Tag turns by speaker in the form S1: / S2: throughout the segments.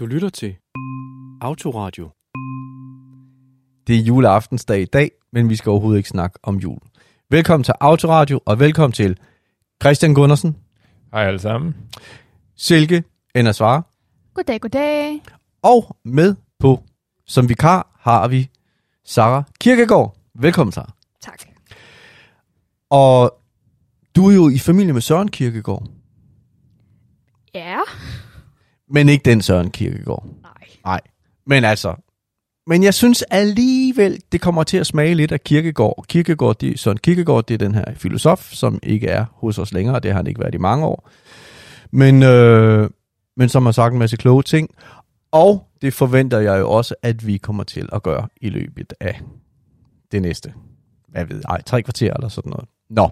S1: Du lytter til Autoradio.
S2: Det er juleaftensdag i dag, men vi skal overhovedet ikke snakke om jul. Velkommen til Autoradio, og velkommen til Christian Gundersen,
S3: Hej alle sammen.
S2: Silke Endersvare,
S4: Goddag, goddag.
S2: og med på som vikar har vi Sara Kirkegaard. Velkommen, Sara.
S4: Tak.
S2: Og du er jo i familie med Søren Kirkegaard,
S4: Ja.
S2: Men ikke den Søren Kirkegaard.
S4: Nej.
S2: Nej, men altså... Men jeg synes alligevel, det kommer til at smage lidt af Kirkegaard. Kirkegaard, det, Søren Kirkegaard, det er den her filosof, som ikke er hos os længere. Det har han ikke været i mange år. Men, øh, men som har sagt en masse kloge ting. Og det forventer jeg jo også, at vi kommer til at gøre i løbet af det næste. Hvad ved jeg? Tre kvarter eller sådan noget. Nå,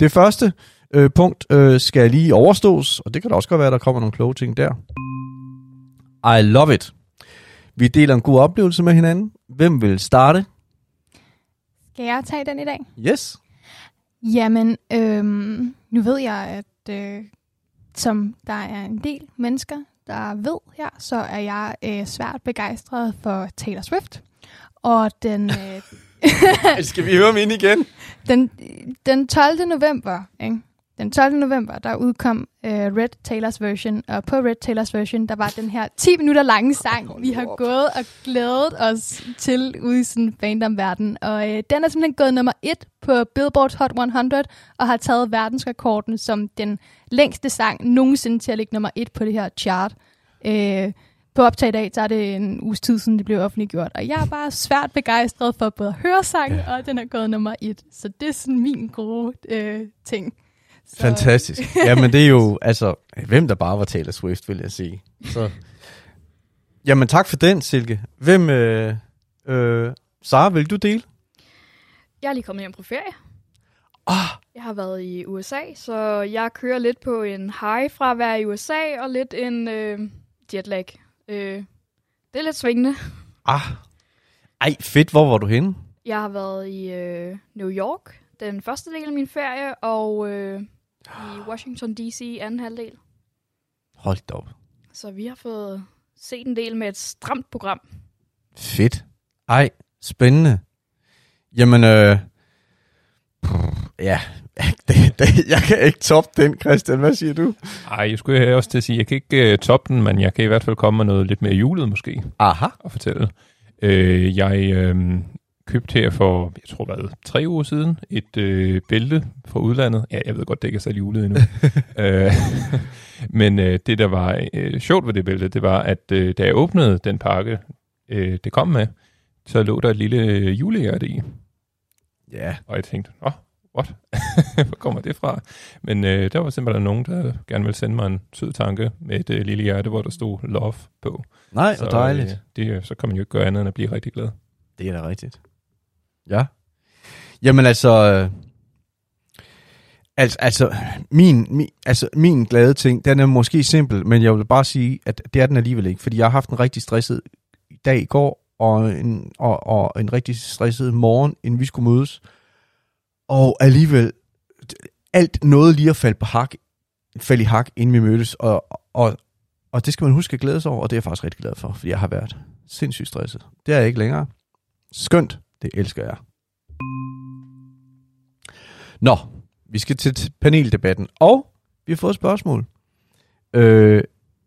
S2: det første øh, punkt øh, skal lige overstås, og det kan da også godt være, at der kommer nogle kloge ting der. I love it. Vi deler en god oplevelse med hinanden. Hvem vil starte?
S4: Skal jeg tage den i dag?
S2: Yes.
S4: Jamen, øhm, nu ved jeg, at øh, som der er en del mennesker, der ved her, så er jeg øh, svært begejstret for Taylor Swift. Og den, øh,
S2: Skal vi høre dem ind igen?
S4: den, den 12. november, ikke? Den 12. november, der udkom øh, Red Taylors version, og på Red Taylors version, der var den her 10 minutter lange sang, vi har gået og glædet os til ude i sådan fandom-verden. Og øh, den er simpelthen gået nummer et på Billboard Hot 100, og har taget verdensrekorden som den længste sang nogensinde til at ligge nummer et på det her chart. Øh, på optag i dag, så er det en uges tid siden, det blev offentliggjort. Og jeg er bare svært begejstret for både at høre sangen, ja. og den er gået nummer et. Så det er sådan min gode øh, ting. Så,
S2: Fantastisk. Jamen det er jo, altså, hvem der bare var Taylor Swift, vil jeg sige. Så. Jamen tak for den, Silke. Hvem, øh, øh, Sara, vil du dele?
S5: Jeg er lige kommet hjem på ferie.
S2: Ah,
S5: Jeg har været i USA, så jeg kører lidt på en high fra at være i USA, og lidt en øh, jetlag. Øh, det er lidt svingende.
S2: ah. Ej, fedt. Hvor var du henne?
S5: Jeg har været i øh, New York, den første del af min ferie, og øh, i Washington D.C. anden halvdel.
S2: Hold da op.
S5: Så vi har fået set en del med et stramt program.
S2: Fedt. Ej, spændende. Jamen, øh, pff, ja, det, det, jeg kan ikke toppe den, Christian. Hvad siger du?
S3: Ej, jeg skulle også til at sige, jeg kan ikke uh, toppe den, men jeg kan i hvert fald komme med noget lidt mere julet måske
S2: Aha.
S3: og fortælle. Uh, jeg uh, købte her for, jeg tror hvad, tre uger siden, et uh, bælte fra udlandet. Ja, jeg ved godt, det ikke er så julet endnu. uh, men uh, det, der var uh, sjovt ved det bælte, det var, at uh, da jeg åbnede den pakke, uh, det kom med, så lå der et lille julehjerte i.
S2: Ja,
S3: Og jeg tænkte, åh, oh, what? Hvor kommer det fra? Men øh, der var simpelthen nogen, der gerne ville sende mig en sød tanke med et øh, lille hjerte, hvor der stod love på.
S2: nej, så dejligt.
S3: Øh, det, så kan man jo ikke gøre andet end at blive rigtig glad.
S2: Det er da rigtigt. Ja. Jamen altså, altså, altså, min, min, altså, min glade ting, den er måske simpel, men jeg vil bare sige, at det er den alligevel ikke, fordi jeg har haft en rigtig stresset dag i går, og en, og, og en rigtig stresset morgen, inden vi skulle mødes. Og alligevel, alt noget lige at falde på hak, falde i hak, inden vi mødtes, og, og, og det skal man huske at glæde sig over, og det er jeg faktisk rigtig glad for, fordi jeg har været sindssygt stresset. Det er jeg ikke længere. Skønt. Det elsker jeg. Nå, vi skal til paneldebatten, og vi har fået et spørgsmål øh,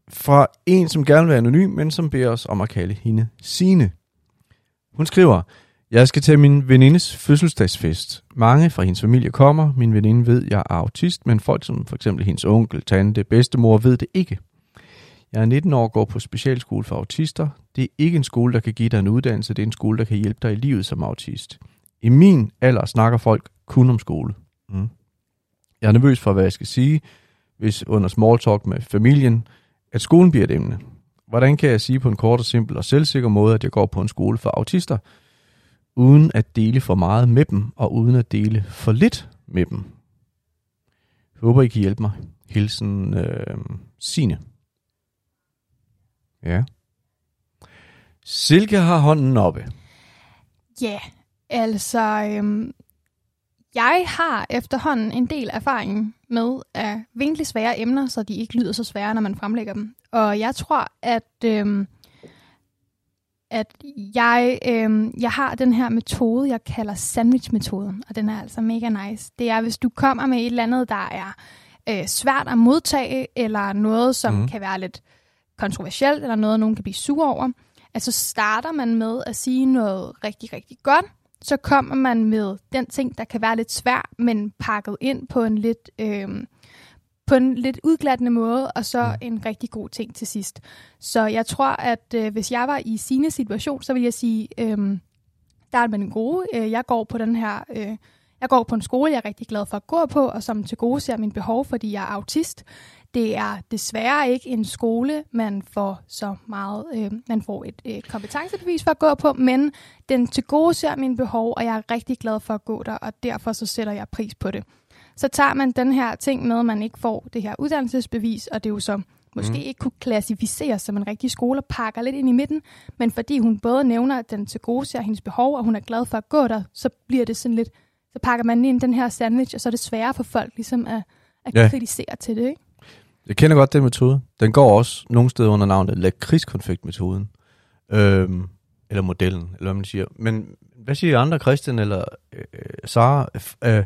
S2: fra en, som gerne vil være anonym, men som beder os om at kalde hende Sine. Hun skriver, jeg skal til min venindes fødselsdagsfest. Mange fra hendes familie kommer. Min veninde ved, jeg er autist, men folk som for eksempel hendes onkel, tante, bedstemor ved det ikke. Jeg er 19 år og går på specialskole for autister. Det er ikke en skole, der kan give dig en uddannelse. Det er en skole, der kan hjælpe dig i livet som autist. I min alder snakker folk kun om skole. Mm. Jeg er nervøs for, hvad jeg skal sige, hvis under small talk med familien, at skolen bliver et emne. Hvordan kan jeg sige på en kort og simpel og selvsikker måde, at jeg går på en skole for autister, uden at dele for meget med dem, og uden at dele for lidt med dem? Jeg håber, I kan hjælpe mig. Hilsen øh, Sine. Ja. Silke har hånden oppe.
S4: Ja, altså, øhm, jeg har efterhånden en del erfaring med at vinkle svære emner, så de ikke lyder så svære, når man fremlægger dem. Og jeg tror, at, øhm, at jeg, øhm, jeg har den her metode, jeg kalder sandwich-metoden, og den er altså mega nice. Det er, hvis du kommer med et eller andet, der er øh, svært at modtage, eller noget, som mm. kan være lidt kontroversielt, eller noget, nogen kan blive sur over, altså starter man med at sige noget rigtig, rigtig godt, så kommer man med den ting, der kan være lidt svær, men pakket ind på en lidt, øhm, på en lidt udglattende måde, og så
S2: Mm.
S4: en rigtig god ting til sidst. Så jeg tror, at øh, hvis jeg var i sine situation, så ville jeg sige, øhm, der er man en gode. Øh, jeg går på den her, øh, jeg går på en skole, jeg er rigtig glad for at gå på, og som til gode ser min behov, fordi jeg er autist. Det er desværre ikke en skole, man får så meget, øh, man får et øh, kompetencebevis for at gå på, men den til gode ser mine behov, og jeg er rigtig glad for at gå der, og derfor så sætter jeg pris på det. Så tager man den her ting med, at man ikke får det her uddannelsesbevis, og det er jo så måske
S2: Mm.
S4: ikke kunne klassificeres som en rigtig skole, og pakker lidt ind i midten, men fordi hun både nævner, at den til gode ser hendes behov, og hun er glad for at gå der, så bliver det sådan lidt, så pakker man ind den her sandwich, og så er det sværere for folk ligesom at, at
S2: ja.
S4: kritisere til det, ikke?
S2: Jeg kender godt den metode. Den går også nogle steder under navnet lakridskonfektmetoden. Øhm, eller modellen, eller hvad man siger. Men hvad siger andre, Christian eller øh, Sara? Øh,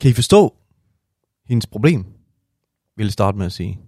S2: kan I forstå hendes problem? Vil jeg starte med at sige.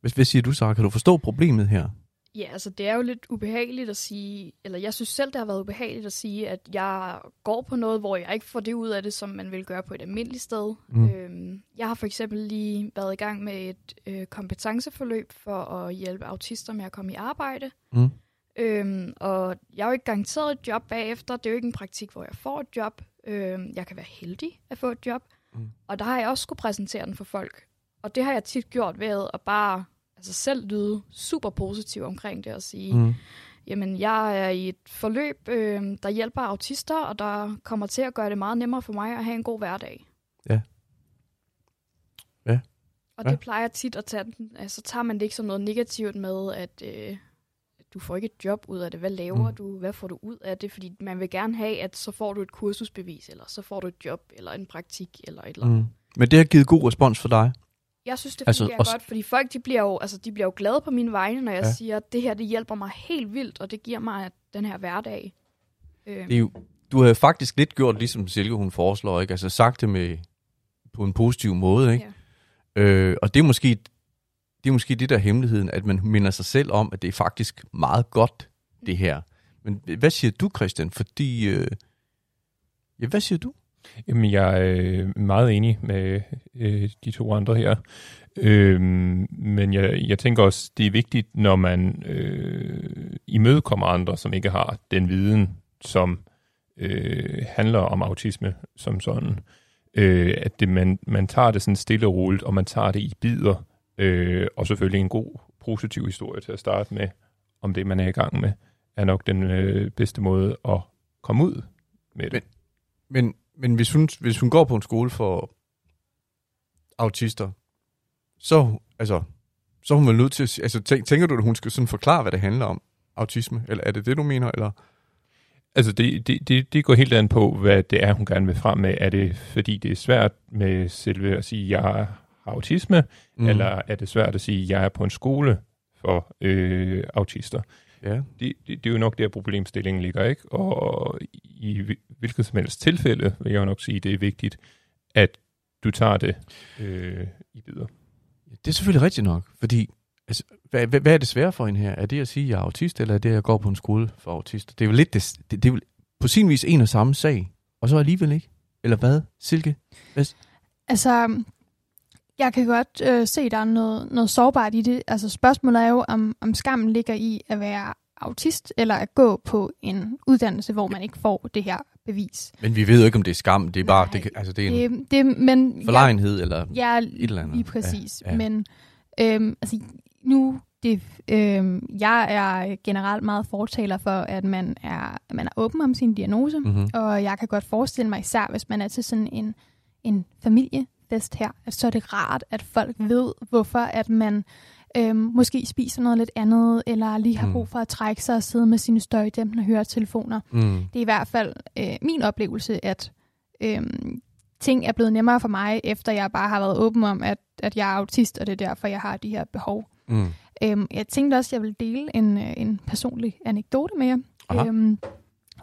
S2: Hvad, hvad siger du, Sara? Kan du forstå problemet her?
S5: Ja, altså det er jo lidt ubehageligt at sige, eller jeg synes selv, det har været ubehageligt at sige, at jeg går på noget, hvor jeg ikke får det ud af det, som man vil gøre på et almindeligt sted.
S2: Mm.
S5: Øhm, jeg har for eksempel lige været i gang med et øh, kompetenceforløb for at hjælpe autister med at komme i arbejde.
S2: Mm.
S5: Øhm, og jeg er jo ikke garanteret et job bagefter. Det er jo ikke en praktik, hvor jeg får et job. Øhm, jeg kan være heldig at få et job.
S2: Mm.
S5: Og der har jeg også skulle præsentere den for folk. Og det har jeg tit gjort ved at bare altså selv lyde super positiv omkring det og sige, mm. Jamen jeg er i et forløb, øh, der hjælper autister, og der kommer til at gøre det meget nemmere for mig at have en god hverdag.
S2: Ja. Ja.
S5: Og
S2: Ja.
S5: det plejer tit at tage, den- altså tager man det ikke som noget negativt med, at øh, du får ikke et job ud af det. Hvad laver
S2: mm.
S5: du? Hvad får du ud af det? Fordi man vil gerne have, at så får du et kursusbevis, eller så får du et job, eller en praktik, eller et eller andet.
S2: Mm. Men det har givet god respons for dig.
S5: Jeg synes, det
S2: Altså,
S5: fungerer
S2: også-
S5: godt, fordi folk de bliver, jo, altså, de bliver jo glade på mine vegne, når jeg
S2: Ja.
S5: siger, at det her det hjælper mig helt vildt, og det giver mig den her hverdag. Øh,
S2: Det er jo, du har faktisk lidt gjort, ligesom Silke hun foreslår, ikke? Altså sagt det med, på en positiv måde, ikke? Ja. Øh, og det er måske det er måske det der er hemmeligheden, at man minder sig selv om, at det er faktisk meget godt, det her. Men hvad siger du, Christian? Fordi, øh, ja, hvad siger du?
S3: Jamen, jeg er øh, meget enig med øh, de to andre her. Øhm, men jeg, jeg tænker også, det er vigtigt, når man øh, imødekommer andre, som ikke har den viden, som øh, handler om autisme som sådan. Øh, at det, man, man tager det sådan stille og roligt, og man tager det i bidder. Øh, og selvfølgelig en god, positiv historie til at starte med, om det, man er i gang med, er nok den øh, bedste måde at komme ud med det.
S2: Men, men hvis, hun, hvis hun går på en skole for autister, så, altså, så er hun vel nødt til at altså, tænk, tænker du, at hun skal sådan forklare, hvad det handler om, autisme? Eller er det det, du mener? Eller?
S3: Altså, det, det, det, det går helt an på, hvad det er, hun gerne vil frem med. Er det, fordi det er svært med selve at sige, at jeg har autisme, mm. eller er det svært at sige, at jeg er på en skole for øh, autister?
S2: Ja.
S3: Det, det, det er jo nok der, problemstillingen ligger, ikke? Og i hvil- hvilket som helst tilfælde vil jeg jo nok sige, det er vigtigt, at du tager det øh, i bidder.
S2: Det er selvfølgelig rigtigt nok, fordi altså, hvad, hvad, hvad er det svære for hende her? Er det at sige, at jeg er autist, eller er det, at jeg går på en skole for autister? Det er jo lidt det, det, det er jo på sin vis en og samme sag, og så alligevel ikke. Eller hvad, Silke?
S4: Altså, jeg kan godt øh, se, der er noget, noget sårbart i det. Altså, spørgsmålet er jo, om, om skammen ligger i at være autist, eller at gå på en uddannelse, hvor man ikke får det her bevis.
S2: Men vi ved jo ikke, om det er skam. Det er bare,
S4: Nej,
S2: det, altså, det er en
S4: Det, det, men
S2: forlegenhed, eller
S4: Ja,
S2: et eller andet.
S4: lige præcis.
S2: Ja,
S4: Ja,
S2: ja.
S4: ja. Men øhm, altså, nu, det, øhm, jeg er generelt meget fortaler for, at man er, at man er åben om sin diagnose, mm.
S2: Mm-hmm.
S4: og jeg kan godt forestille mig, især hvis man er til sådan en, en familiefest her, at så er det rart, at folk ved, hvorfor at man øhm, måske spiser noget lidt andet, eller lige har
S2: Mm.
S4: brug for at trække sig og sidde med sine støjdæmpende høretelefoner
S2: Mm.
S4: det er i hvert fald øh, min oplevelse, at øhm, ting er blevet nemmere for mig, efter jeg bare har været åben om, at, at jeg er autist, og det er derfor, jeg har de her behov.
S2: Mm.
S4: Øhm, jeg tænkte også, at jeg ville dele en, øh, en personlig anekdote med jer.
S2: Aha.
S4: Øhm,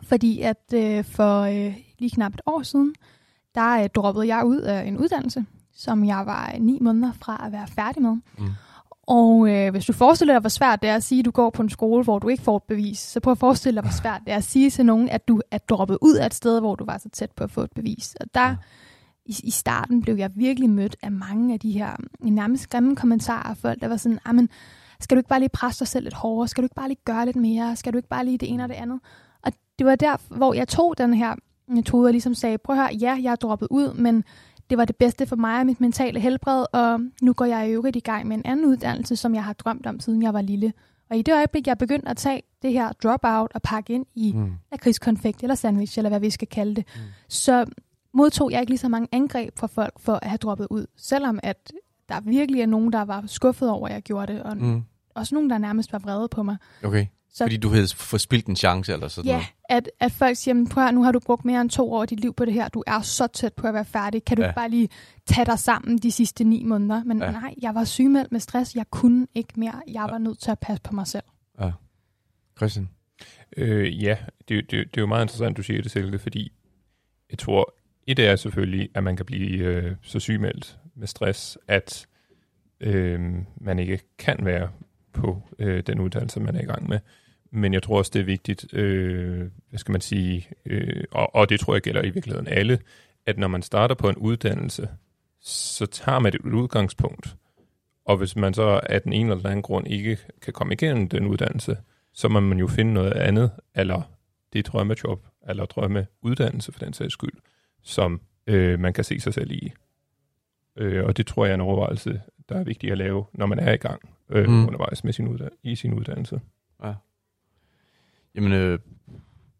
S4: fordi at øh, for øh, lige knap et år siden, der øh, droppede jeg ud af en uddannelse, som jeg var øh, ni måneder fra at være færdig med.
S2: Mm.
S4: Og øh, hvis du forestiller dig, hvor svært det er at sige, at du går på en skole, hvor du ikke får et bevis, så prøv at forestille dig, hvor svært det er at sige til nogen, at du er droppet ud af et sted, hvor du var så tæt på at få et bevis. Og der,
S2: Ja.
S4: i, i starten blev jeg virkelig mødt af mange af de her nærmest grimme kommentarer folk, der var sådan, men skal du ikke bare lige presse dig selv lidt hårdere? Skal du ikke bare lige gøre lidt mere? Skal du ikke bare lige det ene og det andet? Og det var der, hvor jeg tog den her metode og ligesom sagde, prøv at høre, ja, jeg er droppet ud, men det var det bedste for mig og mit mentale helbred, og nu går jeg i øvrigt i gang med en anden uddannelse, som jeg har drømt om, siden jeg var lille. Og i det øjeblik, jeg begyndte at tage det her dropout og pakke ind i
S2: Mm.
S4: lakridskonfekt eller sandwich, eller hvad vi skal kalde det,
S2: Mm.
S4: så modtog jeg ikke lige så mange angreb fra folk for at have droppet ud. Selvom at der virkelig er nogen, der var skuffet over, at jeg gjorde det, og. Mm. også nogen, der nærmest var vrede på mig.
S2: Okay.
S4: Så
S2: Fordi du havde forspildt en chance eller sådan
S4: ja,
S2: noget.
S4: at, at folk siger, "Men prøv at, høre, nu har du brugt mere end to år af dit liv på det her, du er så tæt på at være færdig, kan du
S2: Ja.
S4: ikke bare lige tage dig sammen de sidste ni måneder? Men
S2: Ja.
S4: ja. nej, jeg var sygemeldt med stress, jeg kunne ikke mere, jeg var nødt til at passe på mig selv.
S2: Christian?
S3: Øh, ja, det, det, det er jo meget interessant, du siger det, Silke, fordi jeg tror, et er selvfølgelig, at man kan blive øh, så sygemeldt med stress, at øh, man ikke kan være på øh, den uddannelse, man er i gang med. Men jeg tror også, det er vigtigt, øh, hvad skal man sige, øh, og, og det tror jeg gælder i virkeligheden alle, at når man starter på en uddannelse, så tager man et udgangspunkt. Og hvis man så af den ene eller den anden grund ikke kan komme igennem den uddannelse, så må man jo finde noget andet, eller det drømmejob, eller drømmeuddannelse for den sags skyld, som øh, man kan se sig selv i. Øh, og det tror jeg er en overvejelse, der er vigtig at lave, når man er i gang øh,
S2: Mm.
S3: undervejs med sin udda- i sin uddannelse.
S2: Jamen, øh,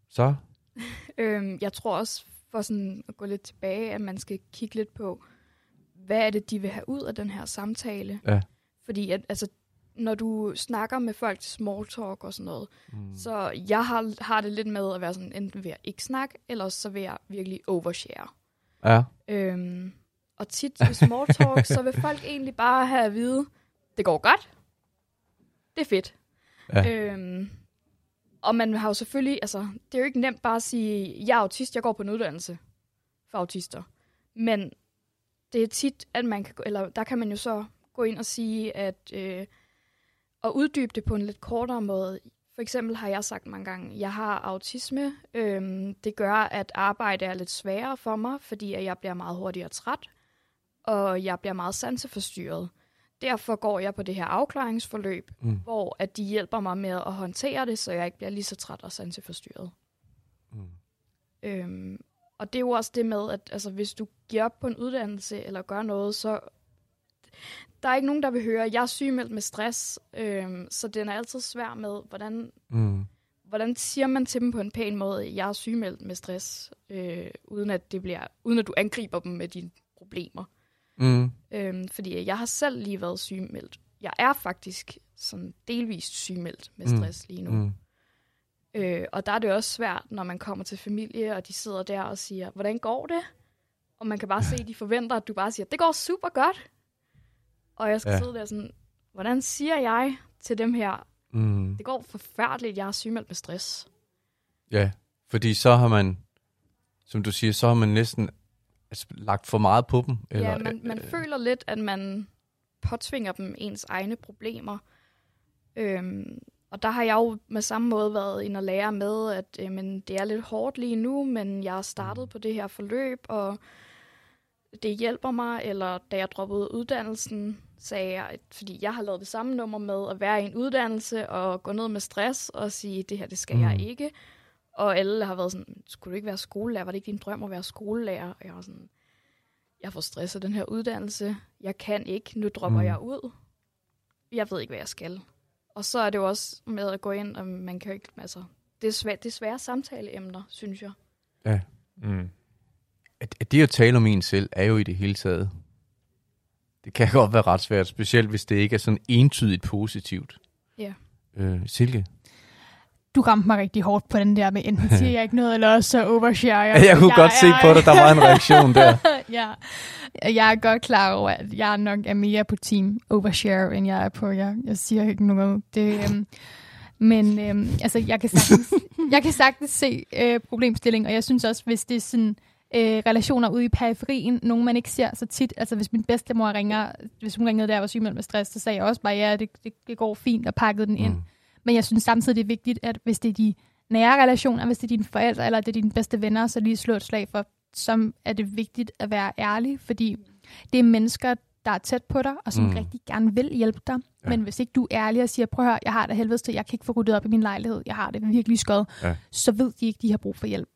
S2: så?
S5: Øhm, jeg tror også, for sådan at gå lidt tilbage, at man skal kigge lidt på, hvad er det, de vil have ud af den her samtale?
S2: Ja.
S5: Fordi at, altså, når du snakker med folk til small talk og sådan noget,
S2: Mm.
S5: så jeg har, har det lidt med at være sådan, enten ved at ikke snakke, eller så vil jeg virkelig overshare.
S2: Ja.
S5: Øhm, og tit ved small talk, så vil folk egentlig bare have at vide, det går godt. Det er fedt.
S2: Ja.
S5: Øhm, og man har jo selvfølgelig, altså, det er jo ikke nemt bare at sige, jeg er autist, jeg går på en uddannelse for autister. Men det er tit, at man kan, eller der kan man jo så gå ind og sige, at øh, og uddybe det på en lidt kortere måde. For eksempel har jeg sagt mange gange, jeg har autisme. Øhm, det gør, at arbejde er lidt sværere for mig, fordi at jeg bliver meget hurtigere træt, og jeg bliver meget sanseforstyrret. Derfor går jeg på det her afklaringsforløb,
S2: Mm.
S5: hvor at de hjælper mig med at håndtere det, så jeg ikke bliver lige så træt og sanseforstyrret.
S2: Mm.
S5: Øhm, og det er jo også det med, at altså, hvis du giver op på en uddannelse eller gør noget, så der er ikke nogen, der vil høre, at jeg er sygemeldt med stress, øhm, så den er altid svær med, hvordan,
S2: Mm.
S5: hvordan siger man til dem på en pæn måde, at jeg er sygemeldt med stress, øh, uden, at det bliver, uden at du angriber dem med dine problemer.
S2: Mm.
S5: Øhm, fordi jeg har selv lige været sygemeldt. Jeg er faktisk sådan delvist sygemeldt med
S2: Mm.
S5: stress lige nu.
S2: Mm.
S5: Øh, og der er det også svært, når man kommer til familie, og de sidder der og siger, hvordan går det? Og man kan bare se, at de forventer, at du bare siger, det går super godt. Og jeg skal
S2: Ja.
S5: ja. sidde der sådan, hvordan siger jeg til dem her,
S2: Mm.
S5: det går forfærdeligt, jeg er sygemeldt med stress.
S2: Ja, fordi så har man, som du siger, så har man næsten lagt for meget på dem.
S5: Eller, ja, man, man
S2: øh,
S5: føler lidt, at man påtvinger dem ens egne problemer. Øhm, og der har jeg jo med samme måde været inde og lære med, at øh, men det er lidt hårdt lige nu, men jeg har startet på det her forløb, og det hjælper mig. Eller da jeg droppede uddannelsen, sagde jeg, at, fordi jeg har lavet det samme nummer med at være i en uddannelse og gå ned med stress og sige, det her, det skal mm. jeg
S2: Mm.
S5: ikke. Og alle har været sådan, skulle du ikke være skolelærer? Var det ikke din drøm at være skolelærer? Og jeg var sådan, jeg får stress af den her uddannelse. Jeg kan ikke. Nu dropper
S2: Mm.
S5: jeg ud. Jeg ved ikke, hvad jeg skal. Og så er det jo også med at gå ind, og man kan jo ikke, altså, det er, svært, det er svære samtaleemner, synes jeg.
S3: Mm.
S2: at, at det at tale om en selv, er jo i det hele taget, det kan godt være ret svært, specielt hvis det ikke er sådan entydigt positivt.
S5: Ja.
S2: Øh, Silke?
S4: Du ramte mig rigtig hårdt på den der med, enten siger jeg ikke noget, eller også så overshare jeg.
S2: Jeg kunne godt se på dig, der var en reaktion der.
S4: ja, jeg er godt klar over, at jeg nok er mere på team overshare, end jeg er på, jeg, jeg siger ikke noget. Det, øhm, men øhm, altså, jeg kan sagtens, jeg kan sagtens se øh, problemstilling, og jeg synes også, hvis det er sådan øh, relationer ude i periferien, nogen man ikke ser så tit. Altså hvis min bedstemor ringer, hvis hun ringede der og var syg med stress, så sagde jeg også bare, ja, det, det, det går fint, og pakkede den ind. Mm. Men jeg synes samtidig, det er vigtigt, at hvis det er de nære relationer, hvis det er dine forældre, eller det er dine bedste venner, så lige slå et slag for, så er det vigtigt at være ærlig, fordi det er mennesker, der er tæt på dig, og som mm. rigtig gerne vil hjælpe dig. Ja. Men hvis ikke du er ærlig og siger, prøv at høre, jeg har det helvedes til, jeg kan ikke få ryddet op i min lejlighed, jeg har det virkelig skød, ja. så ved de ikke, de har brug for hjælp.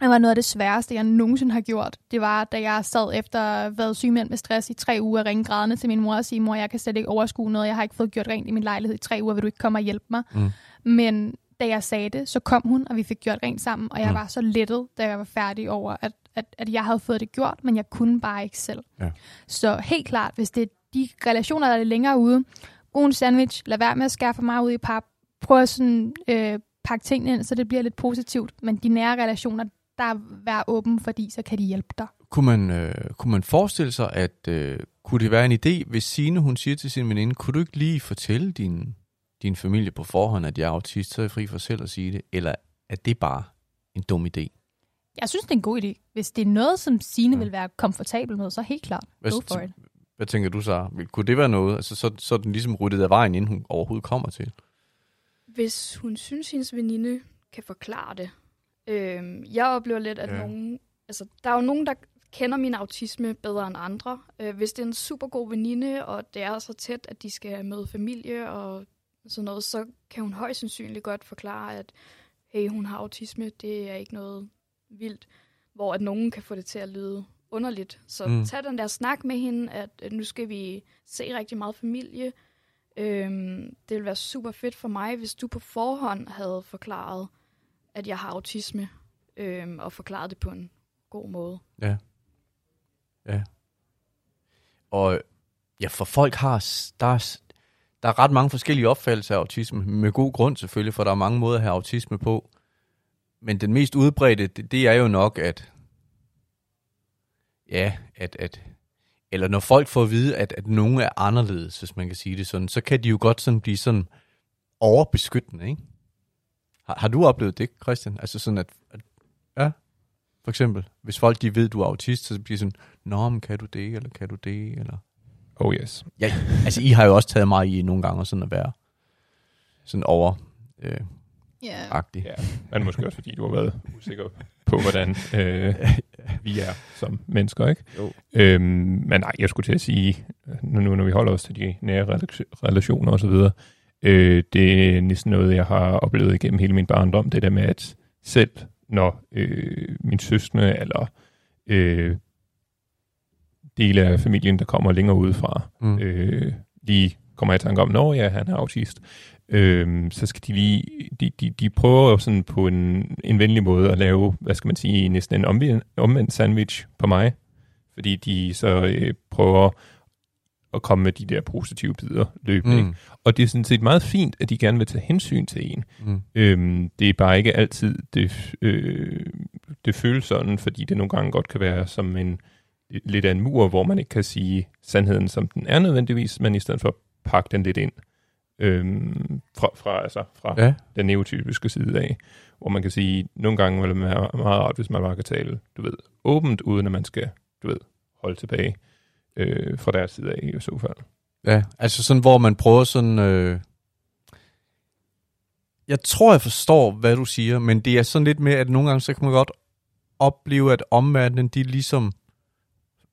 S4: Det var noget af det sværeste, jeg nogensinde har gjort. Det var, da jeg sad efter at have været sygemeldt med stress i tre uger, og ringe grædende til min mor og sige, mor, jeg kan slet ikke overskue noget, jeg har ikke fået gjort rent i min lejlighed i tre uger, vil du ikke komme og hjælpe mig? Mm. Men da jeg sagde det, så kom hun, og vi fik gjort rent sammen, og jeg mm. var så lettet, da jeg var færdig over, at, at, at jeg havde fået det gjort, men jeg kunne bare ikke selv. Ja. Så helt klart, hvis det er de relationer, der er længere ude, god sandwich, lad være med at skære for meget ud i pap, prøv at sådan, øh, pakke tingene ind, så det bliver lidt positivt, men de nære relationer, der være åben, fordi så kan de hjælpe dig.
S2: Kunne man, øh, kunne man forestille sig, at øh, kunne det være en idé, hvis Signe hun siger til sin veninde, kunne du ikke lige fortælle din, din familie på forhånd, at jeg er autist, så er jeg fri for selv at sige det, eller er det bare en dum idé?
S4: Jeg synes, det er en god idé. Hvis det er noget, som Signe ja. vil være komfortabel med, så helt klart,
S2: hvad, go for it. Hvad tænker du så? Kunne det være noget? Altså, så, så er den ligesom ryddet af vejen, inden hun overhovedet kommer til.
S5: Hvis hun synes, hendes veninde kan forklare det, Øh, jeg oplever lidt, at ja. nogen... Altså, der er jo nogen, der kender min autisme bedre end andre. Øh, hvis det er en super god veninde, og det er så tæt, at de skal møde familie og sådan noget, så kan hun højst sandsynligt godt forklare, at hey, hun har autisme, det er ikke noget vildt. Hvor at nogen kan få det til at lyde underligt. Så mm. tag den der snak med hende, at, at nu skal vi se rigtig meget familie. Øhm, det ville være super fedt for mig, hvis du på forhånd havde forklaret, at jeg har autisme, øhm, og forklaret det på en god måde.
S2: Ja. Ja. Og ja, for folk har, der er, der er ret mange forskellige opfattelser af autisme, med god grund selvfølgelig, for der er mange måder at have autisme på. Men den mest udbredte, det, det er jo nok, at ja, at, at eller når folk får at vide, at, at nogen er anderledes, hvis man kan sige det sådan, så kan de jo godt sådan blive sådan overbeskyttende, ikke? Har, har du oplevet det, Christian? Altså sådan, at, at ja, for eksempel, hvis folk de ved, du er autist, så bliver sådan, nå, men kan du det, eller kan du det, eller...
S3: Oh yes.
S2: Ja, altså I har jo også taget mig i nogle gange sådan at være sådan over øh, yeah. agtig.
S3: Ja, men måske også fordi du har været usikker på, hvordan øh, vi er som mennesker, ikke? Jo. Øhm, men nej, jeg skulle til at sige, nu når vi holder os til de nære relationer og så videre, Øh, det er næsten noget, jeg har oplevet igennem hele min barndom, det der med, at selv når øh, min søstre eller øh, dele af familien, der kommer længere udefra, mm. øh, lige kommer i tanke om, når ja, han er autist, øh, så skal de lige, de, de, de prøver jo sådan på en, en venlig måde at lave, hvad skal man sige, næsten en omvendt, omvendt sandwich på mig, fordi de så øh, prøver at komme med de der positive bidder løbende. Mm. Og det er sådan set meget fint, at de gerne vil tage hensyn til en. Mm. Øhm, det er bare ikke altid, det, øh, det føles sådan, fordi det nogle gange godt kan være som en lidt af en mur, hvor man ikke kan sige sandheden, som den er nødvendigvis, men i stedet for at pakke den lidt ind øhm, fra, fra, altså, fra ja. den neotypiske side af, hvor man kan sige, nogle gange vil det være meget rart, hvis man bare kan tale, du ved, åbent, uden at man skal, du ved, holde tilbage øh, fra deres side af i så fald.
S2: Ja, altså sådan, hvor man prøver sådan... Øh... Jeg tror, jeg forstår, hvad du siger, men det er sådan lidt med, at nogle gange, så kan man godt opleve, at omverdenen, de ligesom,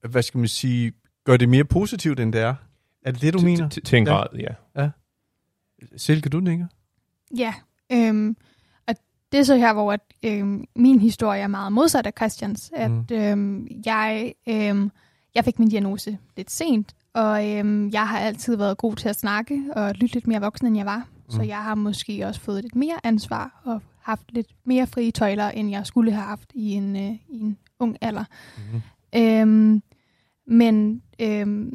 S2: hvad skal man sige, gør det mere positivt, end det er. Er det det, du mener?
S3: Til en grad, ja. ja.
S2: Silke, du nikker?
S4: Ja, øhm, og det er så her, hvor at, øhm, min historie er meget modsat af Christians. At mm. øhm, jeg øhm, jeg fik min diagnose lidt sent, og øhm, jeg har altid været god til at snakke og lytte lidt mere voksen, end jeg var. Mm. Så jeg har måske også fået lidt mere ansvar og haft lidt mere frie tøjler, end jeg skulle have haft i en, øh, i en ung alder. Mm. Øhm, men øhm,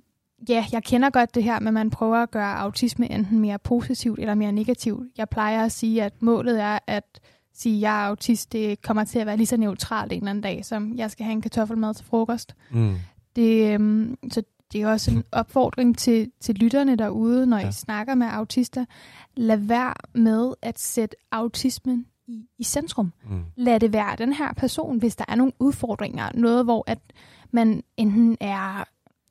S4: ja, jeg kender godt det her, men man prøver at gøre autisme enten mere positivt eller mere negativt. Jeg plejer at sige, at målet er at sige, at jeg er autist, det kommer til at være lige så neutralt en eller anden dag, som jeg skal have en kartoffelmad til frokost.
S2: Mm.
S4: Det, øhm, så det er også en opfordring til, til lytterne derude, når ja. I snakker med autister. Lad være med at sætte autismen i, i centrum.
S2: Mm.
S4: Lad det være den her person, hvis der er nogle udfordringer. Noget, hvor at man enten er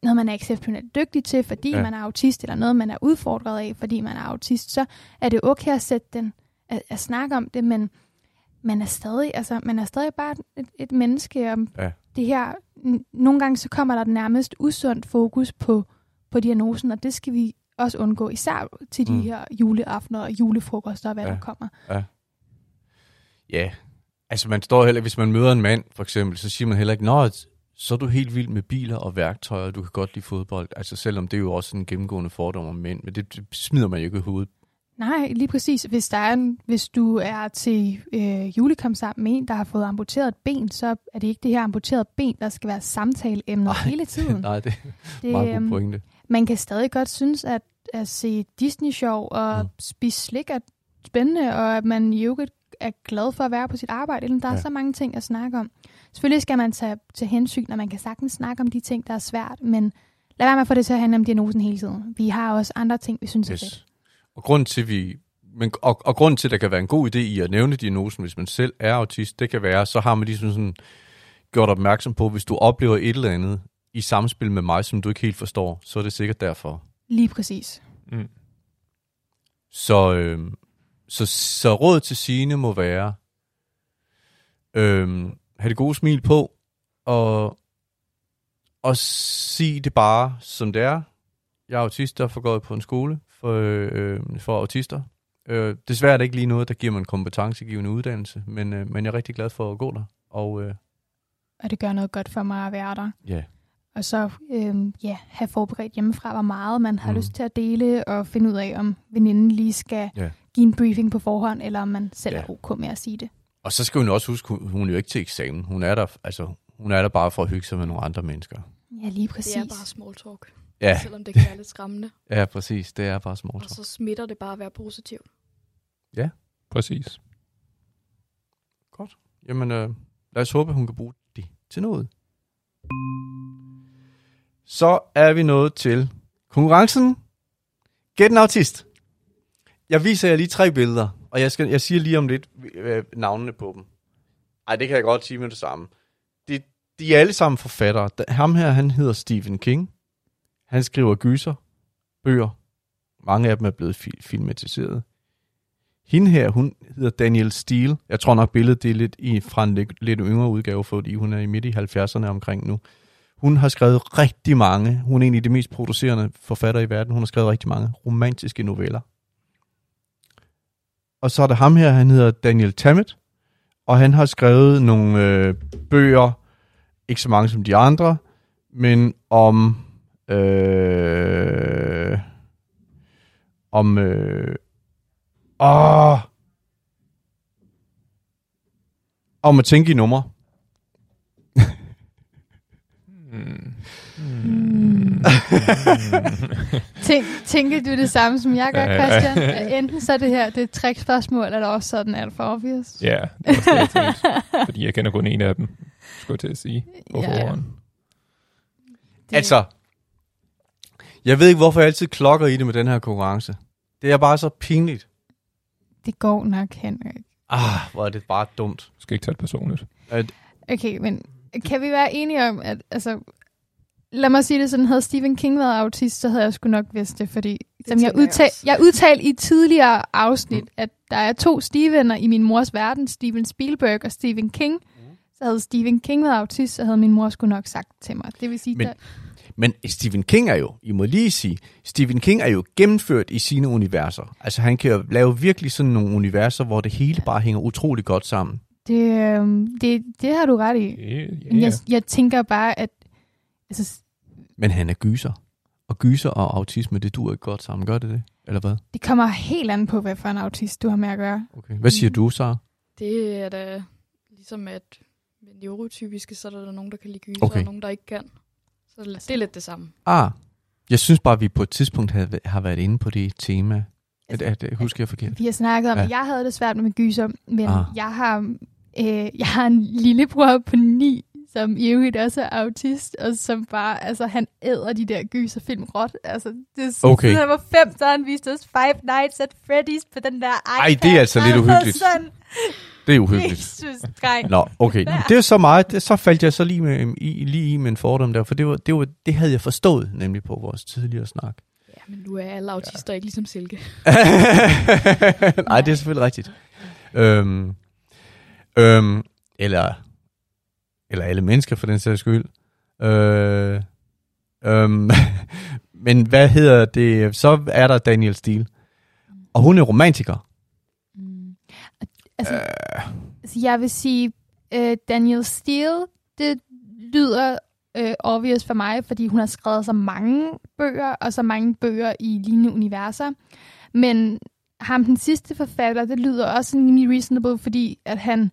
S4: noget, man er exceptionelt dygtig til, fordi
S2: ja.
S4: man er autist, eller noget, man er udfordret af, fordi man er autist, så er det okay at sætte den, at, at snakke om det, men man er stadig, altså, man er stadig bare et, et menneske, og
S2: Ja.
S4: Det her, nogle gange så kommer der nærmest usundt fokus på, på diagnosen, og det skal vi også undgå, især til de
S2: Mm.
S4: her juleaftener og julefrokoster, og hvad
S2: Ja.
S4: ja. der kommer.
S2: Ja, altså man står heller, hvis man møder en mand for eksempel, så siger man heller ikke, Nå, så er du helt vild med biler og værktøjer, du kan godt lide fodbold. Altså selvom det er jo også en gennemgående fordom om mænd, men det, det smider man jo ikke i hovedet.
S4: Nej, lige præcis. Hvis, der er en, hvis du er til øh, julekamp sammen med en, der har fået amputeret et ben, så er det ikke det her amputerede ben, der skal være samtaleemnet hele tiden.
S2: Nej, det er
S4: Det,
S2: meget god
S4: øhm,
S2: pointe.
S4: man kan stadig godt synes, at at se Disney-show og
S2: Mm.
S4: spise slik er spændende, og at man i øvrigt er glad for at være på sit arbejde. Eller Der er
S2: Ja.
S4: ja. så mange ting at snakke om. Selvfølgelig skal man tage til hensyn, når man kan sagtens snakke om de ting, der er svært, men lad være med at få det til at handle om diagnosen hele tiden. Vi har også andre ting, vi synes er fedt.
S2: Og grunden til, vi, men, og, og grunden til, at der kan være en god idé i at nævne diagnosen, hvis man selv er autist, det kan være, så har man ligesom sådan gjort opmærksom på, hvis du oplever et eller andet i samspil med mig, som du ikke helt forstår, så er det sikkert derfor.
S4: Lige præcis.
S3: Mm.
S2: Så, øh, så, så råd til sine må være, øh, have det gode smil på, og, og sig det bare, som det er. Jeg er autist, der får gået på en skole for, øh, for autister. Øh, desværre er det ikke lige noget, der giver mig en kompetencegivende uddannelse, men, øh, men jeg er rigtig glad for at gå der. Og øh,
S4: Og det gør noget godt for mig at være der.
S2: ja,
S4: Og så øhm, ja, have forberedt hjemmefra, hvor meget man har
S2: Mm.
S4: lyst til at dele, og finde ud af, om veninden lige skal
S2: Ja.
S4: give en briefing på forhånd, eller om man selv
S2: Ja.
S4: er ok med at sige det.
S2: og så skal hun også huske, hun, hun er jo ikke til eksamen. Hun er der, altså, hun er der bare for at hygge sig med nogle andre mennesker.
S4: Ja, lige præcis.
S5: Det er bare small talk,
S2: Ja,
S5: selvom det kan være lidt skræmmende.
S2: ja præcis. Det er bare
S5: Og
S2: småt.
S5: så smitter det bare at være positiv.
S3: Præcis.
S2: Jamen, øh, lad os håbe, hun kan bruge det til noget. Så er vi nået til konkurrencen. Gæt en autist. Jeg viser jer lige tre billeder, og jeg, skal, jeg siger lige om lidt øh, navnene på dem. Ej, det kan jeg godt sige med det samme. De, de er alle sammen forfattere. Ham her, han hedder Stephen King. Han skriver gyser, bøger. Mange af dem er blevet fi- filmatiseret. Hende her, hun hedder Daniel Steele. Jeg tror nok, billedet det er lidt i, fra en lidt, lidt yngre udgave, fordi hun er i midt i 70'erne omkring nu. Hun har skrevet rigtig mange, hun er en af de mest producerende forfattere i verden, hun har skrevet rigtig mange romantiske noveller. Og så er der ham her, han hedder Daniel Tammet, og han har skrevet nogle øh, bøger, ikke så mange som de andre, men om øh, om øh, åh, om at tænke i numre.
S3: Mm.
S4: Mm. Tænk, tænker du det samme, som jeg gør. Christian? Enten så er det her det er et trickspørgsmål, eller også sådan alt for obvious.
S3: Ja, det var det, jeg tænkte. Fordi jeg kender kun en af dem, skulle jeg til at sige. På
S4: Ja. Det-
S2: Altså, jeg ved ikke, hvorfor jeg altid klokker i det med den her konkurrence. Det er bare så pinligt.
S4: Det går nok, Henrik.
S2: Ah, hvor er det bare dumt.
S3: Du skal ikke tage det personligt.
S2: At,
S4: Okay, men kan vi være enige om, at altså, lad mig sige det sådan, havde Stephen King været autist, så havde jeg sgu nok vidst det, fordi som jeg,
S5: jeg
S4: udtal,
S5: også.
S4: jeg udtalte i et tidligere afsnit, mm. at der er to Stevener i min mors verden, Steven Spielberg og Stephen King. Mm. Så havde Stephen King været autist, så havde min mor sgu nok sagt til mig. Det vil sige,
S2: Men-
S4: der,
S2: men Stephen King er jo, I må lige sige, Stephen King er jo gennemført i sine universer. Altså han kan jo lave virkelig sådan nogle universer, hvor det hele bare hænger utrolig godt sammen.
S4: det, øhm, det, det har du ret i.
S3: Yeah, yeah.
S4: jeg, jeg tænker bare, at altså,
S2: Men han er gyser. Og gyser og autisme, det duer ikke godt sammen. Gør det det? Eller hvad?
S4: det kommer helt an på, hvad for en autist du har med at gøre.
S2: Okay. Hvad siger du, Sara?
S5: Det er da ligesom, at med neurotypiske, så er der nogen, der kan lide gyser,
S2: Okay.
S5: og nogen, der ikke kan. Så det er lidt det samme.
S2: Ah, Jeg synes bare, at vi på et tidspunkt havde, har været inde på det tema. At, at, at, husker jeg forkert?
S4: Vi har snakket om,
S2: Ja.
S4: at jeg havde det svært med gyser, men
S2: Ah.
S4: jeg har øh, jeg har en lillebror på ni, som i øvrigt også er autist, og som bare, altså han æder de der gyserfilm råt. Altså, det er sådan,
S2: Okay.
S4: siden han var fem, så han vist os Five Nights at Freddy's på den der iPad.
S2: Ej, det er altså lidt uhyggeligt.
S4: Sådan,
S2: Det er uhyggeligt.
S4: Jesus, dreng.
S2: Nå, okay. Det er så meget. Det, så faldt jeg så lige, med, i, lige i med en fordom der, for det, var, det, var, det havde jeg forstået, nemlig på vores tidligere snak.
S5: Ja, men nu er alle autister ja. ikke ligesom Silke.
S2: Nej, det er selvfølgelig rigtigt. Øhm, øhm, eller, eller alle mennesker for den sags skyld. Øh, øhm, men hvad hedder det? Så er der Daniel Steele. Og hun er romantiker.
S4: Mm. Altså, øh. altså, jeg vil sige, øh, Daniel Steele, det lyder øh, obvious for mig, fordi hun har skrevet så mange bøger, og så mange bøger i lignende universer. Men ham, den sidste forfatter, det lyder også en reasonable, fordi at han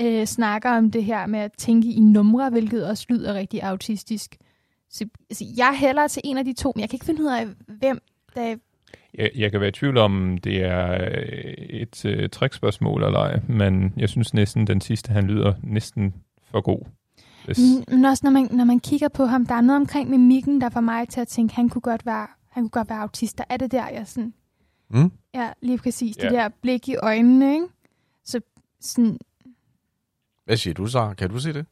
S4: øh, snakker om det her med at tænke i numre, hvilket også lyder rigtig autistisk. Så altså, jeg hælder til en af de to, men jeg kan ikke finde ud af, hvem der...
S3: Jeg, jeg kan være i tvivl om, det er øh, et øh, trickspørgsmål eller ej, men jeg synes næsten, den sidste, han lyder næsten for god. Hvis,
S4: Mm, Men også når man, når man kigger på ham, der er noget omkring mimikken, der får mig til at tænke, han kunne godt være, han kunne godt være autist. Der er det der, jeg sådan,
S2: Mm?
S4: ja, lige præcis,
S3: Ja.
S4: det der blik i øjnene, ikke? Så sådan,
S2: Hvad siger du så? Kan du se det?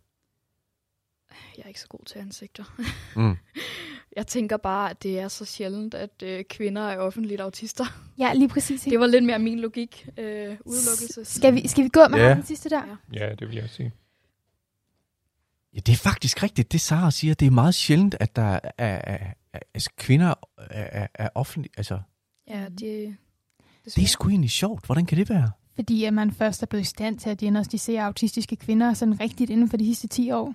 S5: Jeg er ikke så god til ansigter.
S2: Mm.
S5: Jeg tænker bare, at det er så sjældent, at øh, kvinder er offentligt autister.
S4: ja, lige præcis. ikke?
S5: Det var lidt mere min logik. Øh, udelukkelse.
S4: Skal vi, skal vi gå med
S2: Ja.
S4: ham den sidste der?
S5: Ja.
S3: ja, det vil jeg sige.
S2: Ja, det er faktisk rigtigt, det Sara siger. Det er meget sjældent, at der er, er, er altså, kvinder er, er, er offentlige. Altså,
S5: Ja, det,
S2: det
S5: desværre.
S2: er sgu egentlig sjovt. Hvordan kan det være?
S4: Fordi at man først er blevet i stand til at diagnostisere autistiske kvinder sådan rigtigt inden for de sidste 10 år.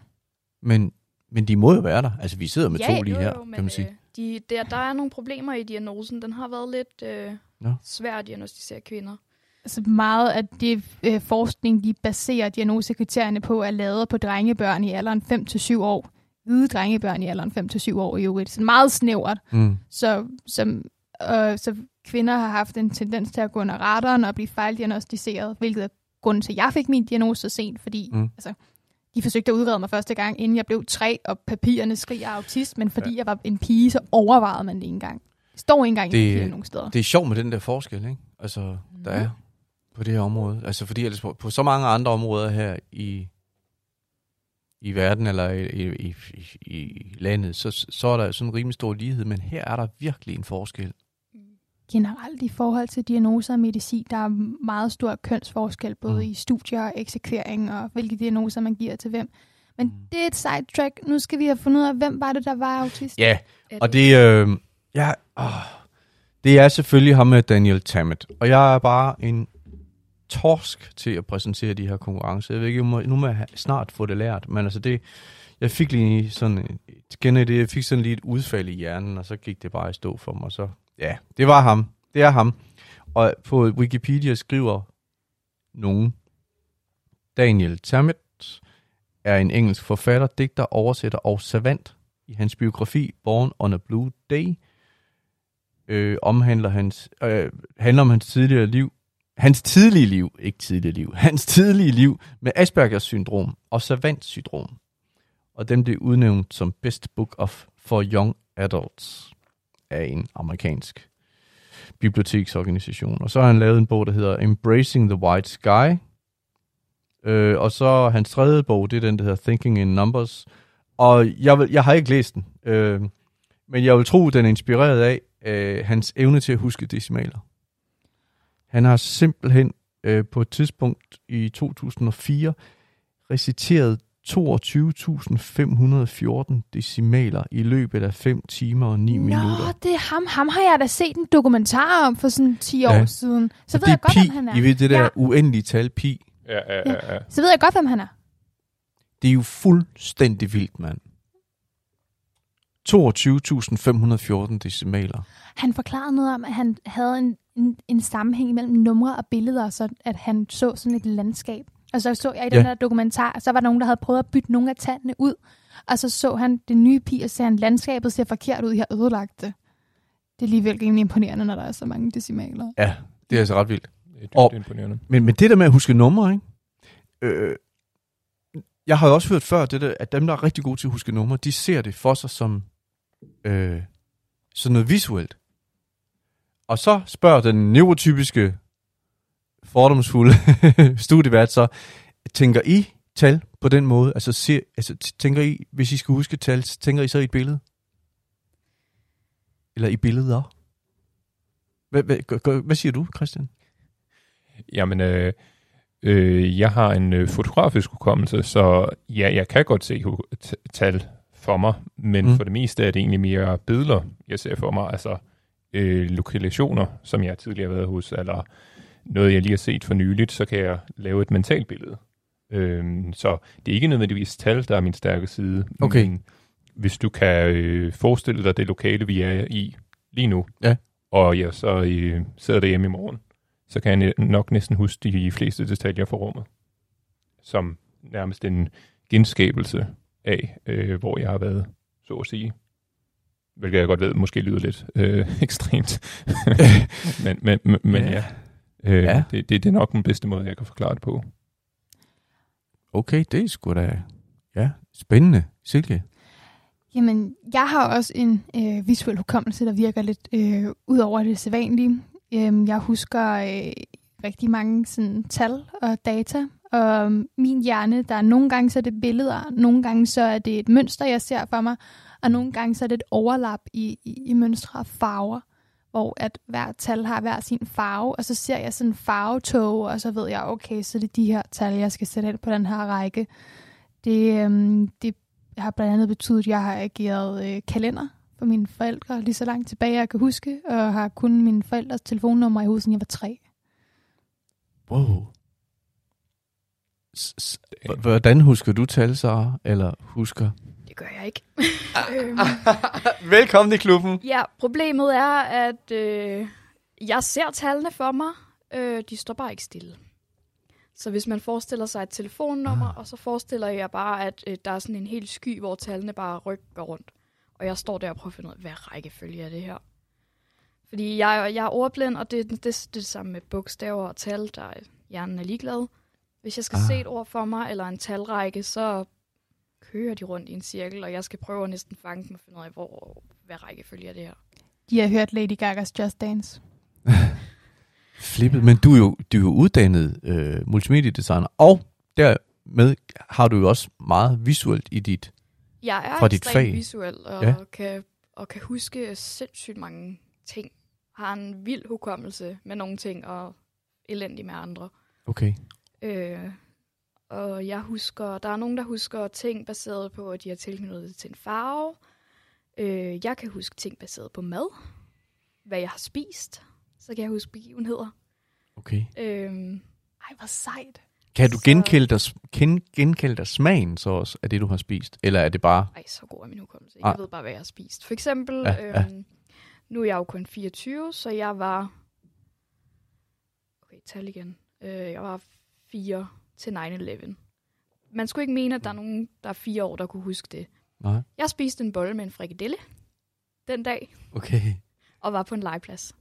S2: Men, men de må jo være der. Altså, vi sidder med
S4: Ja,
S2: to lige
S5: Jo,
S2: her,
S5: jo, men,
S2: kan man sige.
S5: Øh, de, der, der er nogle problemer i diagnosen. Den har været lidt øh,
S2: Nå.
S5: svær at diagnostisere kvinder.
S4: Altså meget af det øh, forskning, de baserer diagnosekriterierne på, er lavet på drengebørn i alderen 5-7 år. Hvide drengebørn i alderen 5-7 år i øvrigt. Så meget snævert.
S2: Mm.
S4: Så, som, øh, så kvinder har haft en tendens til at gå under radaren og blive fejldiagnostiseret, hvilket er grunden til, at jeg fik min diagnose så sent, fordi
S2: Mm.
S4: mm. altså, de forsøgte at udrede mig første gang, inden jeg blev tre, og papirerne skriger autist, men fordi ja. jeg var en pige, så overvejede man det ikke engang. Det står ikke engang
S2: Det-
S4: i nogen steder.
S2: Det er sjovt med den der forskel, ikke? Altså, der er på det her område. Altså, fordi ellers på, på så mange andre områder her i, i verden eller i, i, i, i landet, så, så er der sådan en rimelig stor lighed, men her er der virkelig en forskel.
S4: Generelt i forhold til diagnoser og medicin, der er meget stor kønsforskel, både
S2: Mm.
S4: i studier og eksekvering, og hvilke diagnoser man giver til hvem. Men
S2: Mm.
S4: det er et sidetrack. Nu skal vi have fundet ud af, hvem var det, der var autist?
S2: Ja, og det, øh, ja, åh, det er selvfølgelig ham med Daniel Tammet. Og jeg er bare en torsk til at præsentere de her konkurrencer. Jeg ved ikke, må, nu må jeg snart få det lært, men altså det, jeg fik lige sådan, igen det, jeg fik sådan lige et udfald i hjernen, og så gik det bare i stå for mig. Så ja, det var ham. Det er ham. Og på Wikipedia skriver nogen, Daniel Tammet er en engelsk forfatter, digter, oversætter og savant. I hans biografi Born on a Blue Day øh, omhandler hans, øh, handler om hans tidligere liv, hans tidlige liv, ikke tidlige liv, hans tidlige liv med Aspergers syndrom og savant syndrom. Og den blev udnævnt som Best Book of for Young Adults af en amerikansk biblioteksorganisation. Og så har han lavet en bog, der hedder Embracing the White Sky. Øh, og så hans tredje bog, det er den, der hedder Thinking in Numbers. Og jeg, vil, jeg har ikke læst den, øh, men jeg vil tro, den er inspireret af øh, hans evne til at huske decimaler. Han har simpelthen øh, på et tidspunkt i 2004 reciteret 22.514 decimaler i løbet af 5 timer og 9
S4: Nå,
S2: minutter.
S4: det er ham. Ham har jeg da set en dokumentar om for sådan 10 år
S2: Ja.
S4: siden. Så
S2: Og
S4: ved jeg godt,
S2: pi,
S4: hvem han er.
S2: I ved det der
S4: Ja.
S2: uendelige tal pi.
S3: Ja, ja, ja. ja.
S4: Så ved jeg godt, hvem han er.
S2: Det er jo fuldstændig vildt, mand. 22.514 decimaler.
S4: Han forklarede noget om, at han havde en, en, en sammenhæng mellem numre og billeder, så at han så sådan et landskab. Og så så jeg i den
S2: Ja.
S4: der dokumentar, så var der nogen, der havde prøvet at bytte nogle af tallene ud. Og så så han det nye pige, og sagde, han, landskabet ser forkert ud, jeg har ødelagt det. Det er alligevel rimelig imponerende, når der er så mange decimaler.
S2: Ja, det er altså ret vildt.
S3: Det er dybt
S2: Og-
S3: imponerende.
S2: Men, men det der med at huske numre, ikke? Øh, jeg har jo også hørt før, det der, at dem, der er rigtig gode til at huske numre, de ser det for sig som øh, sådan noget visuelt. Og så spørger den neurotypiske, fordomsfulde studievært så, tænker I tal på den måde? Altså, ser, altså tænker I, hvis I skal huske tal, tænker I så i et billede? Eller i billeder? Hvad, hvad, hvad, siger du, Christian?
S3: Jamen, øh, øh, jeg har en øh, fotografisk hukommelse, så ja, jeg kan godt se tal for mig, men
S2: Mm.
S3: for det meste er det egentlig mere billeder, jeg ser for mig. Altså øh, lokalationer, som jeg tidligere har været hos, eller noget, jeg lige har set for nyligt, så kan jeg lave et mentalt billede. Øhm, så det er ikke nødvendigvis tal, der er min stærke side.
S2: Okay.
S3: Men hvis du kan øh, forestille dig det lokale, vi er i lige nu,
S2: Ja.
S3: og jeg så øh, sidder derhjemme i morgen, så kan jeg nok næsten huske de fleste detaljer fra rummet. Som nærmest en genskabelse af, øh, hvor jeg har været, så at sige. Hvilket jeg godt ved, måske lyder lidt øh, ekstremt. men, men, men, men
S2: Ja.
S3: ja, øh,
S2: Ja.
S3: ja. Det, det, det er nok den bedste måde, jeg kan forklare det på.
S2: Okay, det er sgu da... Ja, spændende. Silke.
S4: Jamen, jeg har også en øh, visuel hukommelse, der virker lidt øh, ud over det sædvanlige. Øhm, jeg husker øh, rigtig mange sådan, tal og data, og min hjerne, der er nogle gange så er det billeder, nogle gange så er det et mønster, jeg ser for mig, og nogle gange så er det et overlap i, i, i mønstre og farver, hvor at hver tal har hver sin farve, og så ser jeg sådan en farvetog, og så ved jeg, okay, så er det de her tal, jeg skal sætte ind på den her række. Det, øhm, det har blandt andet betydet, at jeg har ageret øh, kalender for mine forældre lige så langt tilbage, jeg kan huske, og har kun mine forældres telefonnummer i hovedet, siden jeg var tre.
S2: Wow. S- s- Hvordan husker du tal, Sara? Eller husker?
S5: Gør jeg ikke. øhm,
S2: Velkommen i klubben.
S5: ja, problemet er, at øh, jeg ser tallene for mig. Øh, de står bare ikke stille. Så hvis man forestiller sig et telefonnummer,
S2: Ah.
S5: og så forestiller jeg bare, at øh, der er sådan en hel sky, hvor tallene bare rykker rundt. Og jeg står der og prøver at finde ud af, hvad rækkefølge er det her? Fordi jeg, jeg er ordblind, og det, det, det er det samme med bogstaver og tal, der er- hjernen er ligeglad. Hvis jeg skal
S2: Ah.
S5: ah. se et ord for mig, eller en talrække, så kører de rundt i en cirkel, og jeg skal prøve at næsten fange dem og finde ud af, hvor, hvad rækkefølge er det her.
S4: De har hørt Lady Gagas Just Dance.
S2: Flippet. Men du er jo, du er jo uddannet øh, multimediedesigner, og dermed har du jo også meget visuelt i dit...
S5: Jeg er
S2: Fra dit
S5: ekstremt
S2: fag.
S5: visuel, og,
S2: Ja.
S5: ja. kan, og kan huske sindssygt mange ting. Har en vild hukommelse med nogle ting, og elendig med andre.
S2: Okay.
S5: Øh, og jeg husker, der er nogen, der husker ting baseret på, at de har tilknyttet det til en farve. Øh, jeg kan huske ting baseret på mad. Hvad jeg har spist. Så kan jeg huske begivenheder.
S2: Okay.
S5: Øh,
S4: Ej, hvor sejt.
S2: Kan du
S5: Så-
S2: genkalde dig, ken, genkalde dig smagen så også af det, du har spist? Eller er det bare...
S5: ej, så god er min hukommelse.
S2: Ah.
S5: Jeg ved bare, hvad jeg har spist. For eksempel,
S2: Ja,
S5: ja,
S2: ja.
S5: øhm, nu er jeg jo kun 24, så jeg var... Okay, tal igen. Øh, jeg var 4 til 9-11. Man skulle ikke mene, at der er nogen, der er fire år, der kunne huske det.
S2: Nej.
S5: Jeg spiste en bolle med en frikadelle den dag,
S2: Okay.
S5: og var på en legeplads.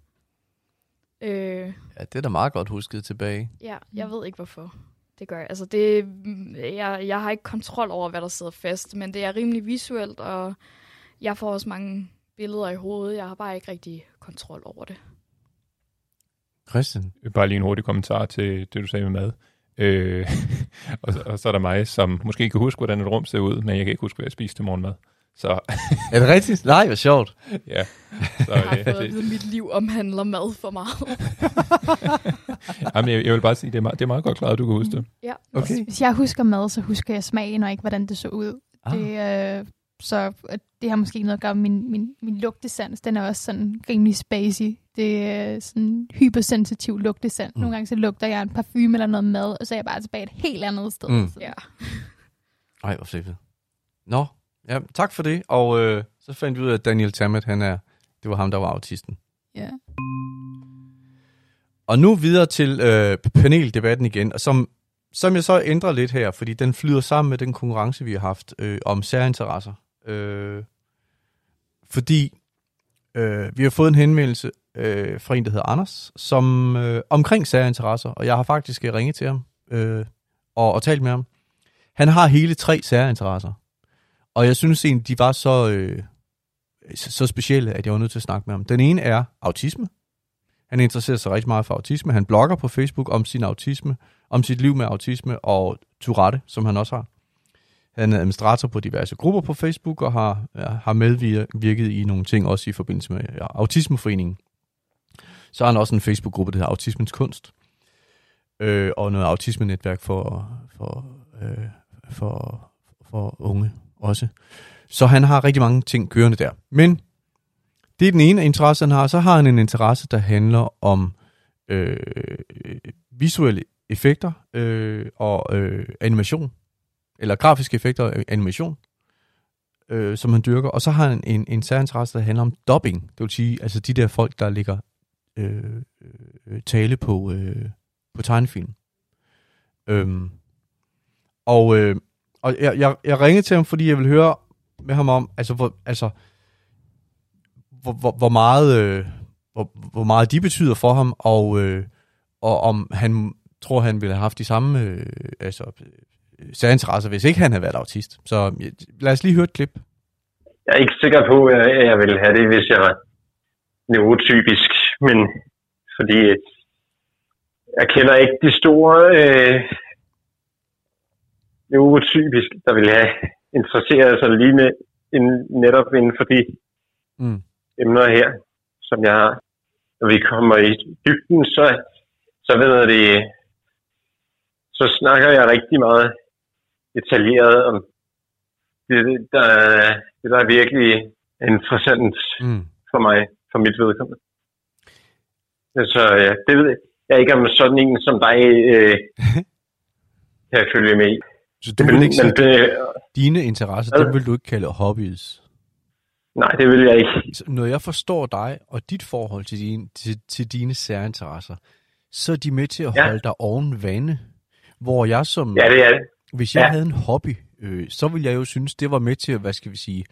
S5: Øh,
S2: Ja, det er da meget godt husket tilbage.
S5: ja, jeg ved ikke hvorfor. Det gør jeg. Altså, det, mm, jeg, jeg har ikke kontrol over, hvad der sidder fast, men det er rimelig visuelt, og jeg får også mange billeder i hovedet. Jeg har bare ikke rigtig kontrol over det.
S2: Christian?
S3: Bare lige en hurtig kommentar til det, du sagde med mad. Øh, og, så, og så er der mig, som måske ikke kan huske, hvordan et rum ser ud, men jeg kan ikke huske, hvad jeg spiste til morgenmad. Så
S2: Er det rigtigt? Nej, hvor sjovt.
S3: ja, så,
S5: Jeg har fået at
S3: det,
S5: vide, at mit liv omhandler mad for meget.
S3: jamen, jeg, jeg vil bare sige, det er, meget, det er meget godt klaret, at du kan huske det.
S5: ja.
S2: Okay.
S4: Hvis jeg husker mad, så husker jeg smagen, og ikke hvordan det så ud.
S2: Ah.
S4: Det, øh, så det har måske noget at gøre med min, min, min lugtesans. Den er også sådan rimelig spacey. Det er sådan hypersensitiv lugtesans.
S2: Mm.
S4: Nogle gange så lugter jeg en parfume eller noget mad, og så er jeg bare tilbage et helt andet sted.
S2: Mm.
S4: Så,
S5: ja.
S2: Ej, hvor flippet. Nå, ja, tak for det. Og øh, så fandt vi ud af, at Daniel Tammet, han er, det var ham, der var autisten.
S4: ja.
S2: Og nu videre til øh, paneldebatten igen. Og som som jeg så ændrer lidt her, fordi den flyder sammen med den konkurrence, vi har haft øh, om særinteresser. Øh, fordi øh, vi har fået en henvendelse øh, fra en, der hedder Anders, som øh, omkring særinteresser, og jeg har faktisk øh, ringet til ham øh, og, og talt med ham. Han har hele tre særinteresser, og jeg synes egentlig, de var så, øh, så, så specielle, at jeg var nødt til at snakke med ham. Den ene er autisme. Han interesserer sig rigtig meget for autisme. Han blogger på Facebook om sin autisme, om sit liv med autisme og Tourette, som han også har. Han er administrator på diverse grupper på Facebook og har, ja, har medvirket i nogle ting, også i forbindelse med ja, Autismeforeningen. Så har han også en Facebook-gruppe, der hedder Autismens Kunst, øh, og noget autismenetværk for, for, øh, for, for unge også. Så han har rigtig mange ting kørende der. Men det er den ene interesse, han har. Så har han en interesse, der handler om øh, visuelle effekter øh, og øh, animation. Eller grafiske effekter og animation, øh, som han dyrker. Og så har han en, en særinteresse, interesse, der handler om dubbing. Det vil sige, altså de der folk, der ligger Øh, øh, tale på, øh, på tegnefilm. Øhm, og øh, og jeg, jeg, jeg ringede til ham, fordi jeg vil høre med ham om, altså, hvor, altså, hvor, hvor, hvor, meget, øh, hvor, hvor meget de betyder for ham, og, øh, og om han tror, han ville have haft de samme øh, altså, særinteresser, hvis ikke han havde været autist. Så lad os lige høre et klip.
S6: Jeg er ikke sikker på, at jeg ville have det, hvis jeg var neurotypisk, men fordi jeg kender ikke de store øh, neurotypisk, der ville have interesseret sig lige med en, netop inden for de mm. emner her, som jeg har. Når vi kommer i dybden, så, så ved det, så snakker jeg rigtig meget detaljeret om det, der, det der er virkelig interessant mm. for mig, for mit vedkommende. Så ja, det ved jeg. Jeg er ikke om sådan en som dig øh, kan følge med i.
S2: Så du vil ikke sige, det, dine interesser, dem vil du ikke kalde hobbies?
S6: Nej, det vil jeg ikke.
S2: Så når jeg forstår dig og dit forhold til, din, til, til dine særinteresser, så er de med til at ja. holde dig oven vande. Hvor jeg som...
S6: Ja, det er det.
S2: Hvis jeg ja. havde en hobby, øh, så ville jeg jo synes, det var med til at, hvad skal vi sige,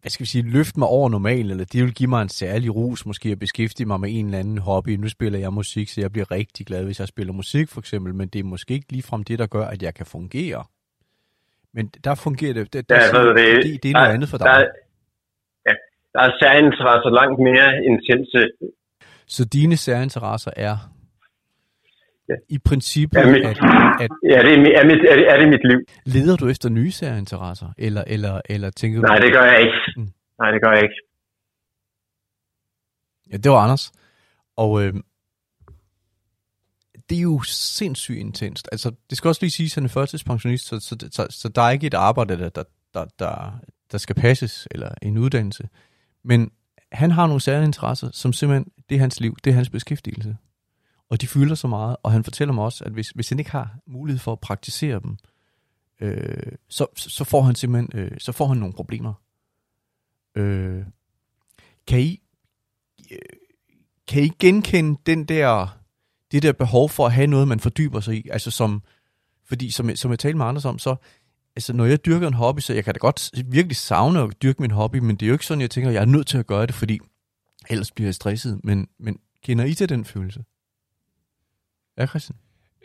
S2: hvad skal vi sige, løfte mig over normalt, eller det vil give mig en særlig rus, måske at beskæftige mig med en eller anden hobby. Nu spiller jeg musik, så jeg bliver rigtig glad, hvis jeg spiller musik for eksempel, men det er måske ikke ligefrem det, der gør, at jeg kan fungere. Men der fungerer det, der, der ja, siger, det, det, det er noget der, andet for dig. Der,
S6: ja, der er særinteresser langt mere intense.
S2: Så dine særinteresser er ja. i princippet,
S6: ja, mit,
S2: at, at...
S6: Ja, det er, er, mit, er, det, er det mit liv.
S2: Leder du efter nye særinteresser, eller, eller, eller tænker du...
S6: Nej, det gør jeg ikke. Mm. Nej, det gør jeg ikke.
S2: Ja, det var Anders. Og øh, det er jo sindssygt intenst. Altså, det skal også lige sige, at han er førtidspensionist, så, så, så, så der er ikke et arbejde, der, der, der, der, der skal passes, eller en uddannelse. Men han har nogle særlige interesser, som simpelthen, det er hans liv, det er hans beskæftigelse og de fylder så meget, og han fortæller mig også, at hvis, hvis han ikke har mulighed for at praktisere dem, øh, så, så får han simpelthen øh, så får han nogle problemer. Øh, kan I øh, kan I genkende den der det der behov for at have noget, man fordyber sig i? Altså som, fordi som, som jeg talte med andre om, så altså når jeg dyrker en hobby, så jeg kan da godt virkelig savne at dyrke min hobby, men det er jo ikke sådan, jeg tænker, jeg er nødt til at gøre det, fordi ellers bliver jeg stresset. Men, men kender I til den følelse? Ja, Christian?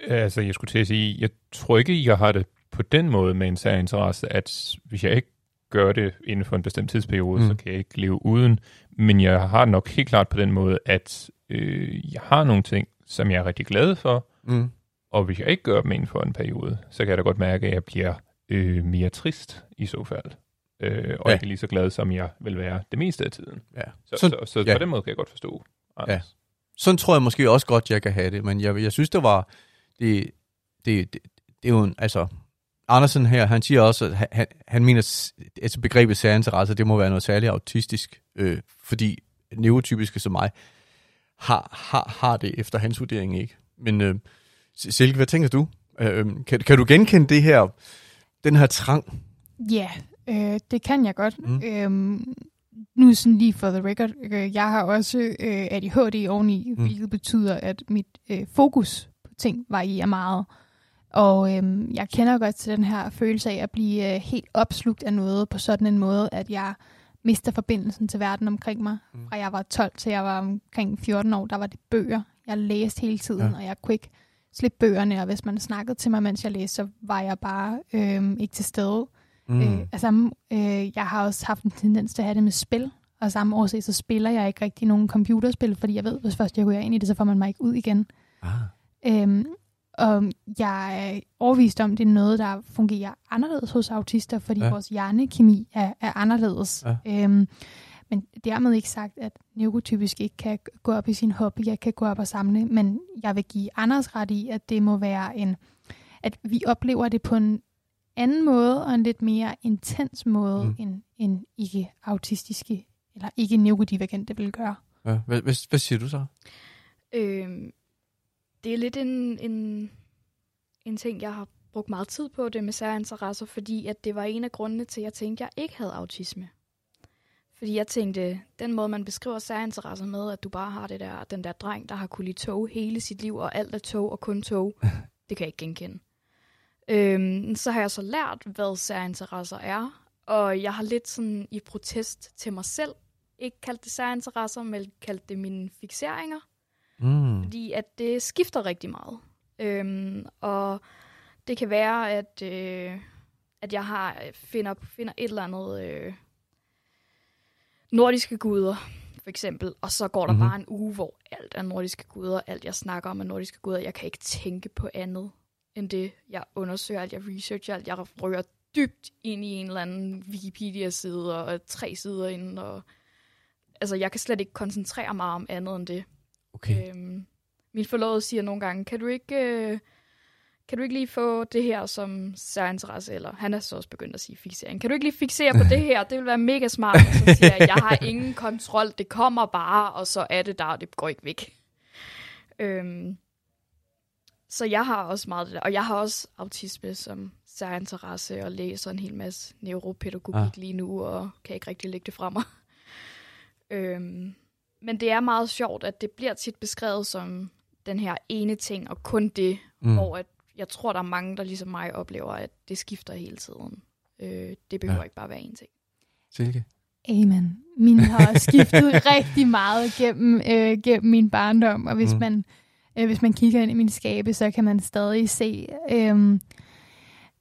S3: Altså, jeg skulle til at sige, jeg tror ikke, jeg har det på den måde med en særlig interesse, at hvis jeg ikke gør det inden for en bestemt tidsperiode, mm. så kan jeg ikke leve uden. Men jeg har nok helt klart på den måde, at øh, jeg har nogle ting, som jeg er rigtig glad for, mm. og hvis jeg ikke gør dem inden for en periode, så kan jeg da godt mærke, at jeg bliver øh, mere trist i så fald. Øh, og ja. ikke lige så glad, som jeg vil være det meste af tiden. Ja. Så, så, så, så ja. på den måde kan jeg godt forstå Anders. Ja
S2: sådan tror jeg måske også godt, jeg kan have det, men jeg, jeg synes, det var, det, det, det, det er jo en, altså, Andersen her, han siger også, at han, han mener, altså begrebet særinteresse, det må være noget særligt autistisk, øh, fordi neurotypiske som mig, har, har, har det efter hans vurdering ikke. Men øh, Silke, hvad tænker du? Øh, kan, kan du genkende det her, den her trang?
S4: Ja, øh, det kan jeg godt. Mm. Øhm, nu sådan lige for the record, øh, jeg har også øh, ADHD oveni, mm. hvilket betyder, at mit øh, fokus på ting varierer meget. Og øhm, jeg kender godt til den her følelse af at blive øh, helt opslugt af noget på sådan en måde, at jeg mister forbindelsen til verden omkring mig. Mm. Fra jeg var 12 til jeg var omkring 14 år, der var det bøger. Jeg læste hele tiden, ja. og jeg kunne ikke slippe bøgerne, og hvis man snakkede til mig, mens jeg læste, så var jeg bare øhm, ikke til stede. Mm. Øh, altså, øh, jeg har også haft en tendens til at have det med spil, og samme årsag, så spiller jeg ikke rigtig nogen computerspil, fordi jeg ved, hvis først jeg går ind i det, så får man mig ikke ud igen. Ah. Øhm, og jeg er overvist om, det er noget, der fungerer anderledes hos autister, fordi ja. vores hjernekemi er, er anderledes. Ja. Øhm, men dermed ikke sagt, at neurotypisk ikke kan gå op i sin hobby, jeg kan gå op og samle, men jeg vil give Anders ret i, at det må være en, at vi oplever det på en anden måde, og en lidt mere intens måde, mm. end, end ikke-autistiske, eller ikke-neurodivergente vil gøre.
S2: Ja. Hvad, hvad, hvad siger du så?
S5: Øhm, det er lidt en, en, en ting, jeg har brugt meget tid på, det med særinteresser, fordi at det var en af grundene til, at jeg tænkte, at jeg ikke havde autisme. Fordi jeg tænkte, den måde, man beskriver særinteresser med, at du bare har det der, den der dreng, der har kunnet lide tog hele sit liv, og alt er tog og kun tog, det kan jeg ikke genkende. Øhm, så har jeg så lært, hvad særinteresser er, og jeg har lidt sådan i protest til mig selv, ikke kaldt det særinteresser, men kaldt det mine fixeringer. Mm. Fordi at det skifter rigtig meget. Øhm, og det kan være, at, øh, at jeg har finder, finder et eller andet øh, nordiske guder, for eksempel, og så går der mm-hmm. bare en uge, hvor alt er nordiske guder, alt jeg snakker om er nordiske guder, jeg kan ikke tænke på andet end det, jeg undersøger, alt jeg researcher, alt jeg rører dybt ind i en eller anden Wikipedia-side, og tre sider ind, og altså, jeg kan slet ikke koncentrere mig om andet end det.
S2: Okay. Øhm,
S5: min forlovede siger nogle gange, kan du ikke... Øh, kan du ikke lige få det her som særinteresse, eller han er så også begyndt at sige fixering. Kan du ikke lige fixere på det her? Det vil være mega smart. Og så siger jeg, jeg har ingen kontrol, det kommer bare, og så er det der, og det går ikke væk. Øhm, så jeg har også meget det der, og jeg har også autisme som særinteresse, og læser en hel masse neuropædagogik ah. lige nu, og kan ikke rigtig lægge det fra mig. øhm, men det er meget sjovt, at det bliver tit beskrevet som den her ene ting, og kun det, mm. hvor at jeg tror, der er mange, der ligesom mig oplever, at det skifter hele tiden. Øh, det behøver ja. ikke bare være en ting.
S2: Silke?
S4: Amen. Min har skiftet rigtig meget gennem, øh, gennem min barndom, og hvis, mm. man, øh, hvis man kigger ind i min skabe, så kan man stadig se... Øh,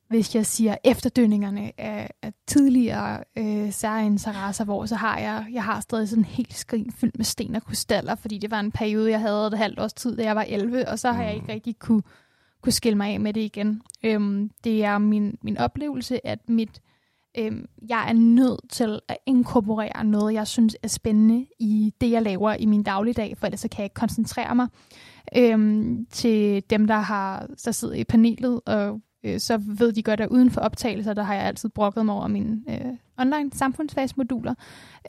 S4: hvis jeg siger efterdønningerne af, af tidligere øh, særinteresser, hvor så har jeg, jeg har stadig sådan en helt skrin fyldt med sten og krystaller, fordi det var en periode, jeg havde et halvt års tid, da jeg var 11, og så har jeg ikke rigtig kunne, kunne skille mig af med det igen. Øhm, det er min, min oplevelse, at mit, øhm, jeg er nødt til at inkorporere noget, jeg synes er spændende i det, jeg laver i min dagligdag, for ellers så kan jeg ikke koncentrere mig. Øhm, til dem, der har der sidder i panelet og øh, så ved de godt, at uden for optagelser, der har jeg altid brokket mig over mine øh, online samfundsfagsmoduler.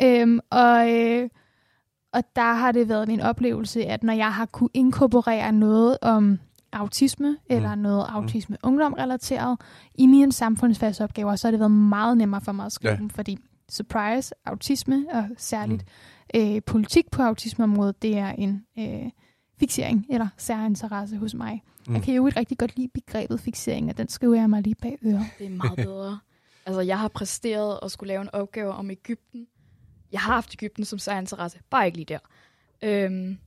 S4: Øhm, og, øh, og der har det været min oplevelse, at når jeg har kunne inkorporere noget om autisme, mm. eller noget mm. autisme ungdomrelateret i mine samfundsfagsopgaver, så har det været meget nemmere for mig at skrive ja. dem, fordi surprise, autisme, og særligt mm. øh, politik på autismeområdet, det er en øh, fixering eller særinteresse hos mig. Mm. Jeg kan jo ikke rigtig godt lide begrebet fixering, og den skriver jeg mig lige bag øret.
S5: Det er meget bedre. altså, jeg har præsteret at skulle lave en opgave om Ægypten. Jeg har haft Ægypten som særinteresse, bare ikke lige der. Øhm,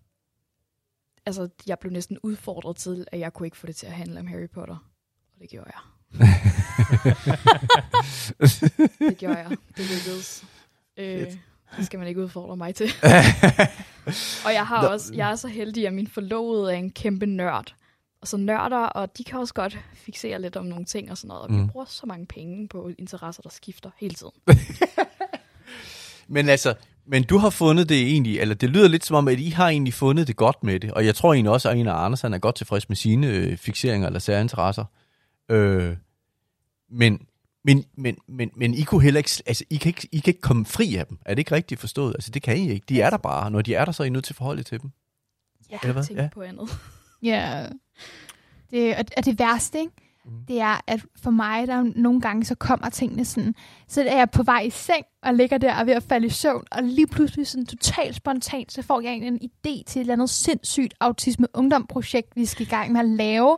S5: altså, jeg blev næsten udfordret til, at jeg kunne ikke få det til at handle om Harry Potter. Og det gjorde jeg. det gjorde jeg. Det lykkedes. Øh, det skal man ikke udfordre mig til. og jeg har også, jeg er så heldig, at min forlovede er en kæmpe nørd. Og så nørder, og de kan også godt fixere lidt om nogle ting og sådan noget. Og mm. vi bruger så mange penge på interesser, der skifter hele tiden.
S2: men altså, men du har fundet det egentlig, eller det lyder lidt som om, at I har egentlig fundet det godt med det. Og jeg tror egentlig også, at en af Anders han er godt tilfreds med sine øh, fixeringer eller særinteresser. Øh, men, men, men, men, men I kunne heller ikke, altså, I kan ikke, I kan ikke komme fri af dem. Er det ikke rigtigt forstået? Altså, det kan I ikke. De er der bare. Når de er der, så er I nødt til at forholde til dem.
S5: Jeg har tænkt ja. på andet.
S4: Ja. Det, og, og det værste, ikke? det er, at for mig, der er nogle gange, så kommer tingene sådan, så er jeg på vej i seng, og ligger der og er ved at falde i søvn, og lige pludselig sådan totalt spontant, så får jeg en, en idé til et eller andet sindssygt autisme ungdomsprojekt, vi skal i gang med at lave,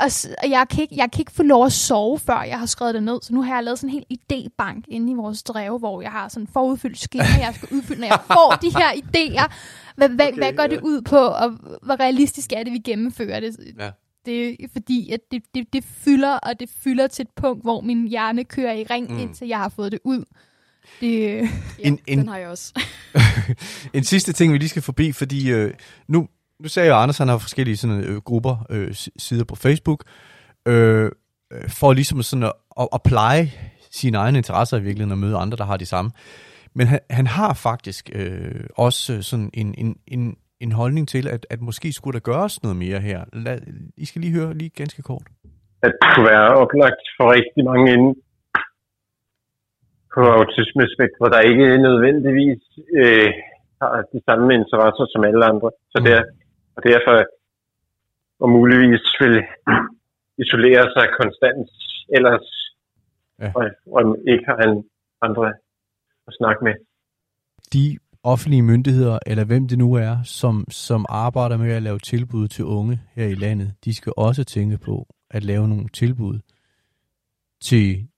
S4: og, og jeg, kan ikke, jeg kan ikke få lov at sove, før jeg har skrevet det ned. Så nu har jeg lavet sådan en helt idébank inde i vores drev, hvor jeg har sådan forudfyldt skema, jeg skal udfylde, når jeg får de her idéer. Hvad, hvad, okay, hvad går ja. det ud på, og hvor realistisk er det, vi gennemfører det? Ja. Det er fordi, at det, det, det fylder, og det fylder til et punkt, hvor min hjerne kører i ring, mm. indtil jeg har fået det ud. Det,
S5: ja, en, en, den har jeg også.
S2: en sidste ting, vi lige skal forbi, fordi øh, nu, nu sagde jeg, at Anders han har forskellige sådan, øh, grupper, øh, sider på Facebook, øh, øh, for ligesom sådan at, at, at pleje sine egne interesser i virkeligheden og møde andre, der har de samme. Men han, han har faktisk øh, også sådan en, en, en, en holdning til, at, at måske skulle der gøres noget mere her. Lad, I skal lige høre lige ganske kort.
S6: At det kunne være oplagt for rigtig mange inde på autismespektret, der ikke nødvendigvis øh, har de samme interesser som alle andre. Så mm. der, og derfor og muligvis vil isolere sig konstant, ellers ja. og, og ikke har en andre at snakke med.
S2: De offentlige myndigheder, eller hvem det nu er, som, som arbejder med at lave tilbud til unge her i landet, de skal også tænke på at lave nogle tilbud til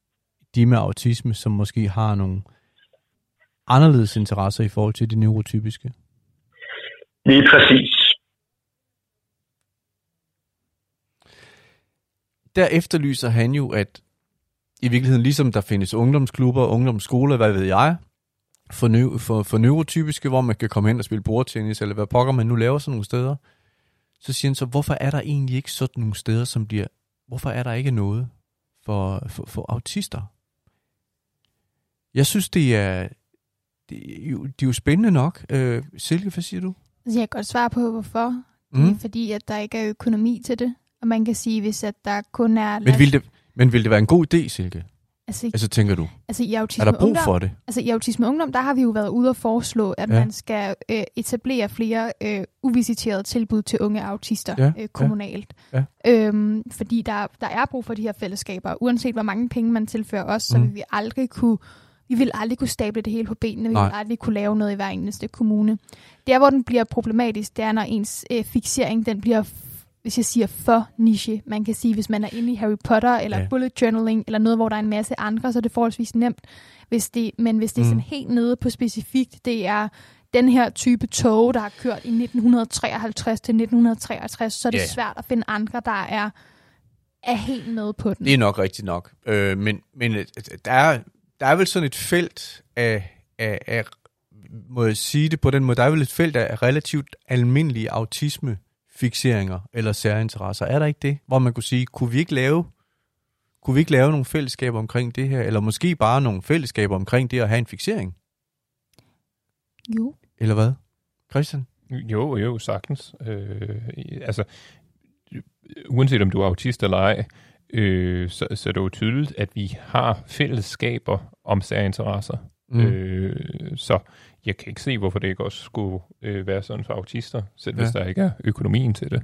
S2: de med autisme, som måske har nogle anderledes interesser i forhold til det neurotypiske.
S6: Lige præcis.
S2: Der efterlyser han jo, at i virkeligheden ligesom der findes ungdomsklubber, ungdomsskoler, hvad ved jeg, for, nø- for, for neurotypiske, hvor man kan komme hen og spille bordtennis, eller hvad pokker man nu laver sådan nogle steder, så siger han så, hvorfor er der egentlig ikke sådan nogle steder, som bliver, hvorfor er der ikke noget for, for, for autister? Jeg synes, det er, det er, jo, det er jo spændende nok. Øh, Silke, hvad siger du?
S4: Altså, jeg kan godt svare på, hvorfor. Mm. Det er fordi, at der ikke er økonomi til det. Og man kan sige, hvis at der kun er...
S2: Men vil det, men vil det være en god idé, Silke? Altså, altså tænker du?
S4: Altså, i autisme
S2: er der brug
S4: ungdom,
S2: for det?
S4: Altså i Autisme Ungdom, der har vi jo været ude og foreslå, at ja. man skal øh, etablere flere øh, uvisiterede tilbud til unge autister ja. øh, kommunalt. Ja. Ja. Øhm, fordi der, der er brug for de her fællesskaber. Uanset hvor mange penge man tilfører os, så mm. vil vi aldrig kunne vi vil aldrig kunne stable det hele på benene. Vi Nej. vil aldrig kunne lave noget i hver eneste kommune. Der, hvor den bliver problematisk, det er, når ens øh, fixering den bliver hvis jeg siger for niche. Man kan sige, hvis man er inde i Harry Potter, eller ja. bullet journaling, eller noget, hvor der er en masse andre, så er det forholdsvis nemt. Hvis det, men hvis det er sådan mm. helt nede på specifikt, det er den her type tog, der har kørt i 1953 til 1963, så er det yeah. svært at finde andre, der er, er helt med på den.
S2: Det er nok rigtigt nok. Øh, men men øh, der, er, der er vel sådan et felt af, af, af, må jeg sige det på den måde, der er vel et felt af relativt almindelig autisme fixeringer eller særinteresser. Er der ikke det? Hvor man kunne sige, kunne vi ikke lave, kunne vi ikke lave nogle fællesskaber omkring det her? Eller måske bare nogle fællesskaber omkring det at have en fixering?
S4: Jo.
S2: Eller hvad? Christian?
S3: Jo, jo, sagtens. Øh, altså, uanset om du er autist eller ej, øh, så, så er det jo tydeligt, at vi har fællesskaber om særinteresser. Mm. Øh, så jeg kan ikke se, hvorfor det ikke også skulle øh, være sådan for autister, selv ja. hvis der ikke er økonomien til det.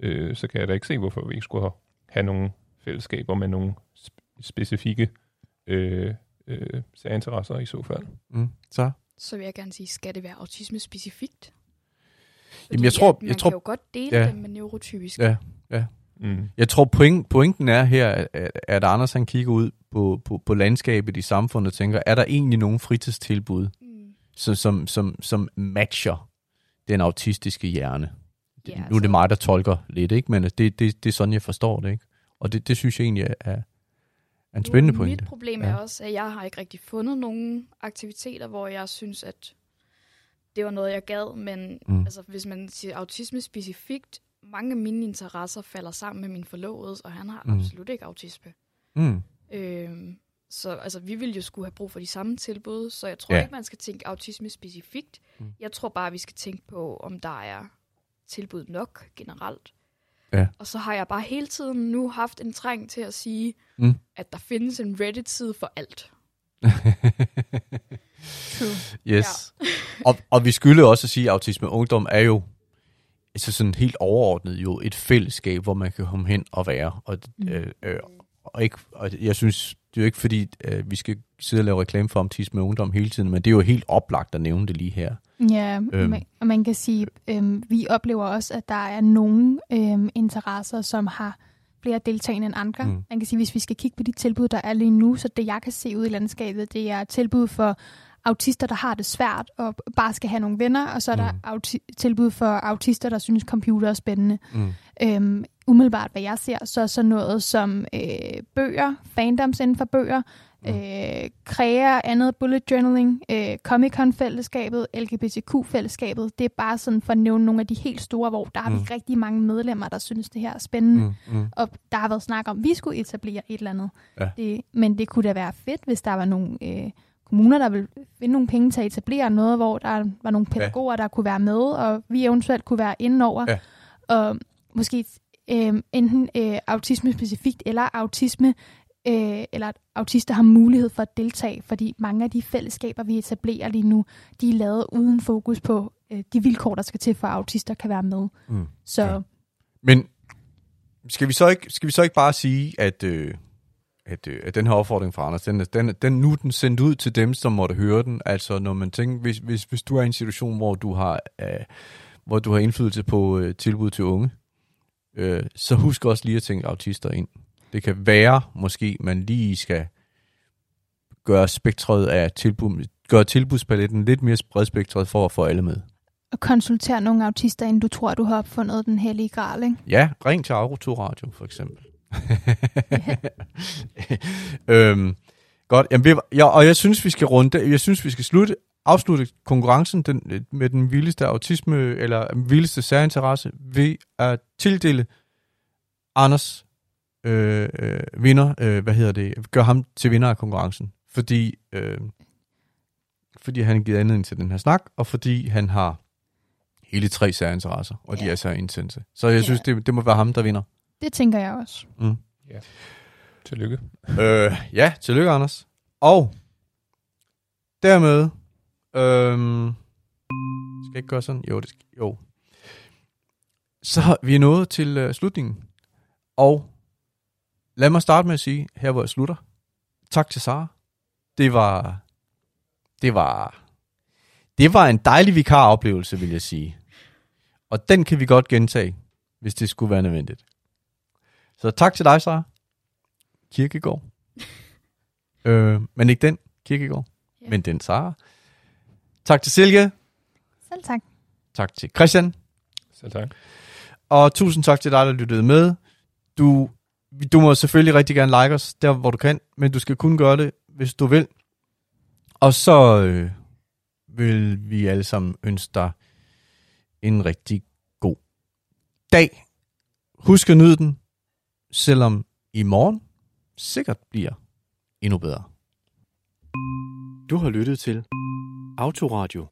S3: Øh, så kan jeg da ikke se, hvorfor vi ikke skulle have, have nogle fællesskaber med nogle sp- specifikke øh, øh, særinteresser i så fald.
S2: Mm. Så?
S5: Så vil jeg gerne sige, skal det være autisme specifikt?
S2: Fordi Jamen, jeg tror,
S5: man
S2: jeg tror,
S5: kan jo godt dele ja, det med neurotypisk.
S2: Ja, ja. Mm. Jeg tror, point, pointen er her, at, at Anders han kigger ud på, på, på landskabet i samfundet og tænker, er der egentlig nogen fritidstilbud, mm. som, som, som, som matcher den autistiske hjerne? Ja, nu er det altså- mig, der tolker lidt, ikke? men det, det, det er sådan, jeg forstår det. Ikke? Og det, det synes jeg egentlig er, er en spændende pointe.
S5: Mit problem ja. er også, at jeg har ikke rigtig fundet nogen aktiviteter, hvor jeg synes, at det var noget, jeg gad, men mm. altså, hvis man siger autisme specifikt, mange af mine interesser falder sammen med min forlovede, og han har mm. absolut ikke autisme. Mm. Øhm, så altså, vi vil jo skulle have brug for de samme tilbud, så jeg tror ja. ikke, man skal tænke autisme specifikt. Mm. Jeg tror bare, vi skal tænke på, om der er tilbud nok generelt. Ja. Og så har jeg bare hele tiden nu haft en træng til at sige, mm. at der findes en Reddit-side for alt.
S2: yes. Ja. og, og vi skylder også at sige, at autisme ungdom er jo altså sådan helt overordnet jo et fællesskab, hvor man kan komme hen og være. Og,
S4: Mm.
S2: øh, øh, og, ikke, og jeg synes, det er jo ikke fordi, øh, vi skal sidde og lave reklame for autisme og ungdom hele tiden, men det er jo helt oplagt at nævne det lige her.
S4: Ja,
S2: Øhm.
S4: man, og man kan sige, øhm, vi oplever også, at der er nogle øhm, interesser, som har flere deltagende end andre.
S2: Mm.
S4: Man kan sige, hvis vi skal kigge på de tilbud, der er lige nu, så det jeg kan se ud i landskabet, det er tilbud for autister, der har det svært og bare skal have nogle venner, og så er der
S2: Mm.
S4: auti- tilbud for autister, der synes computer er spændende.
S2: Mm.
S4: Øhm, umiddelbart, hvad jeg ser, så er så noget som øh, bøger, fandoms inden for bøger,
S2: Mm.
S4: øh, kræer, andet bullet journaling, øh, Comic-Con-fællesskabet, LGBTQ-fællesskabet. Det er bare sådan for at nævne nogle af de helt store, hvor der har
S2: Mm.
S4: vi rigtig mange medlemmer, der synes, det her er spændende. Mm.
S2: Mm.
S4: Og der har været snak om, at vi skulle etablere et eller andet.
S2: Ja.
S4: Det, men det kunne da være fedt, hvis der var nogle øh, kommuner, der ville finde nogle penge til at etablere noget, hvor der var nogle pædagoger, ja. der kunne være med, og vi eventuelt kunne være indenover.
S2: Ja.
S4: Og måske øh, enten øh, autisme specifikt, eller autisme, øh, eller at autister har mulighed for at deltage, fordi mange af de fællesskaber, vi etablerer lige nu, de er lavet uden fokus på øh, de vilkår, der skal til, for at autister kan være med.
S2: Mm.
S4: Så
S2: ja. Men skal vi så ikke, skal vi så ikke bare sige, at, øh, at, øh, at den her opfordring fra Anders, den, den, den, nu den sendt ud til dem, som måtte høre den. Altså når man tænker, hvis, hvis, hvis du er i en situation, hvor du har, øh, hvor du har indflydelse på øh, tilbud til unge, øh, så husk også lige at tænke autister ind. Det kan være, måske man lige skal gøre spektret af tilbud, gøre tilbudspaletten lidt mere bredspektret for at få alle med.
S4: at konsultere nogle autister, inden du tror, du har opfundet den hellige gral, ikke?
S2: Ja, ring til Auto Radio, for eksempel. øhm, godt, jamen, vi- ja, og jeg synes, vi skal runde, jeg synes, vi skal slutte, afslutte konkurrencen den, med den vildeste autisme, eller den vildeste særinteresse, ved at tildele Anders øh, øh, vinder, øh, hvad hedder det, gør ham til vinder af konkurrencen. Fordi, øh, fordi han har givet anledning til den her snak, og fordi han har hele tre særinteresser, og de
S4: Ja.
S2: er så intense. Så jeg
S4: Ja.
S2: synes, det, det må være ham, der vinder.
S4: Det tænker jeg også.
S3: Tillykke.
S2: Øh, ja, tillykke, Anders. Og dermed... Øh, skal jeg ikke gøre sådan? Jo, det skal, jo. Så har vi er nået til øh, slutningen. Og lad mig starte med at sige, her hvor jeg slutter. Tak til Sara. Det var... Det var... Det var en dejlig vikaroplevelse, vil jeg sige. Og den kan vi godt gentage, hvis det skulle være nødvendigt. Så tak til dig, Sara. Kirkegård. øh, men ikke den Kirkegård,
S5: Ja.
S2: men den Sara. Tak til Silke.
S4: Selv tak.
S2: Tak til Christian.
S3: Selv tak.
S2: Og tusind tak til dig, der lyttede med. Du, du må selvfølgelig rigtig gerne like os, der hvor du kan, men du skal kun gøre det, hvis du vil. Og så øh, vil vi alle sammen ønske dig en rigtig god dag. Husk at nyde den, selvom i morgen sikkert bliver endnu bedre.
S1: Du har lyttet til Autoradio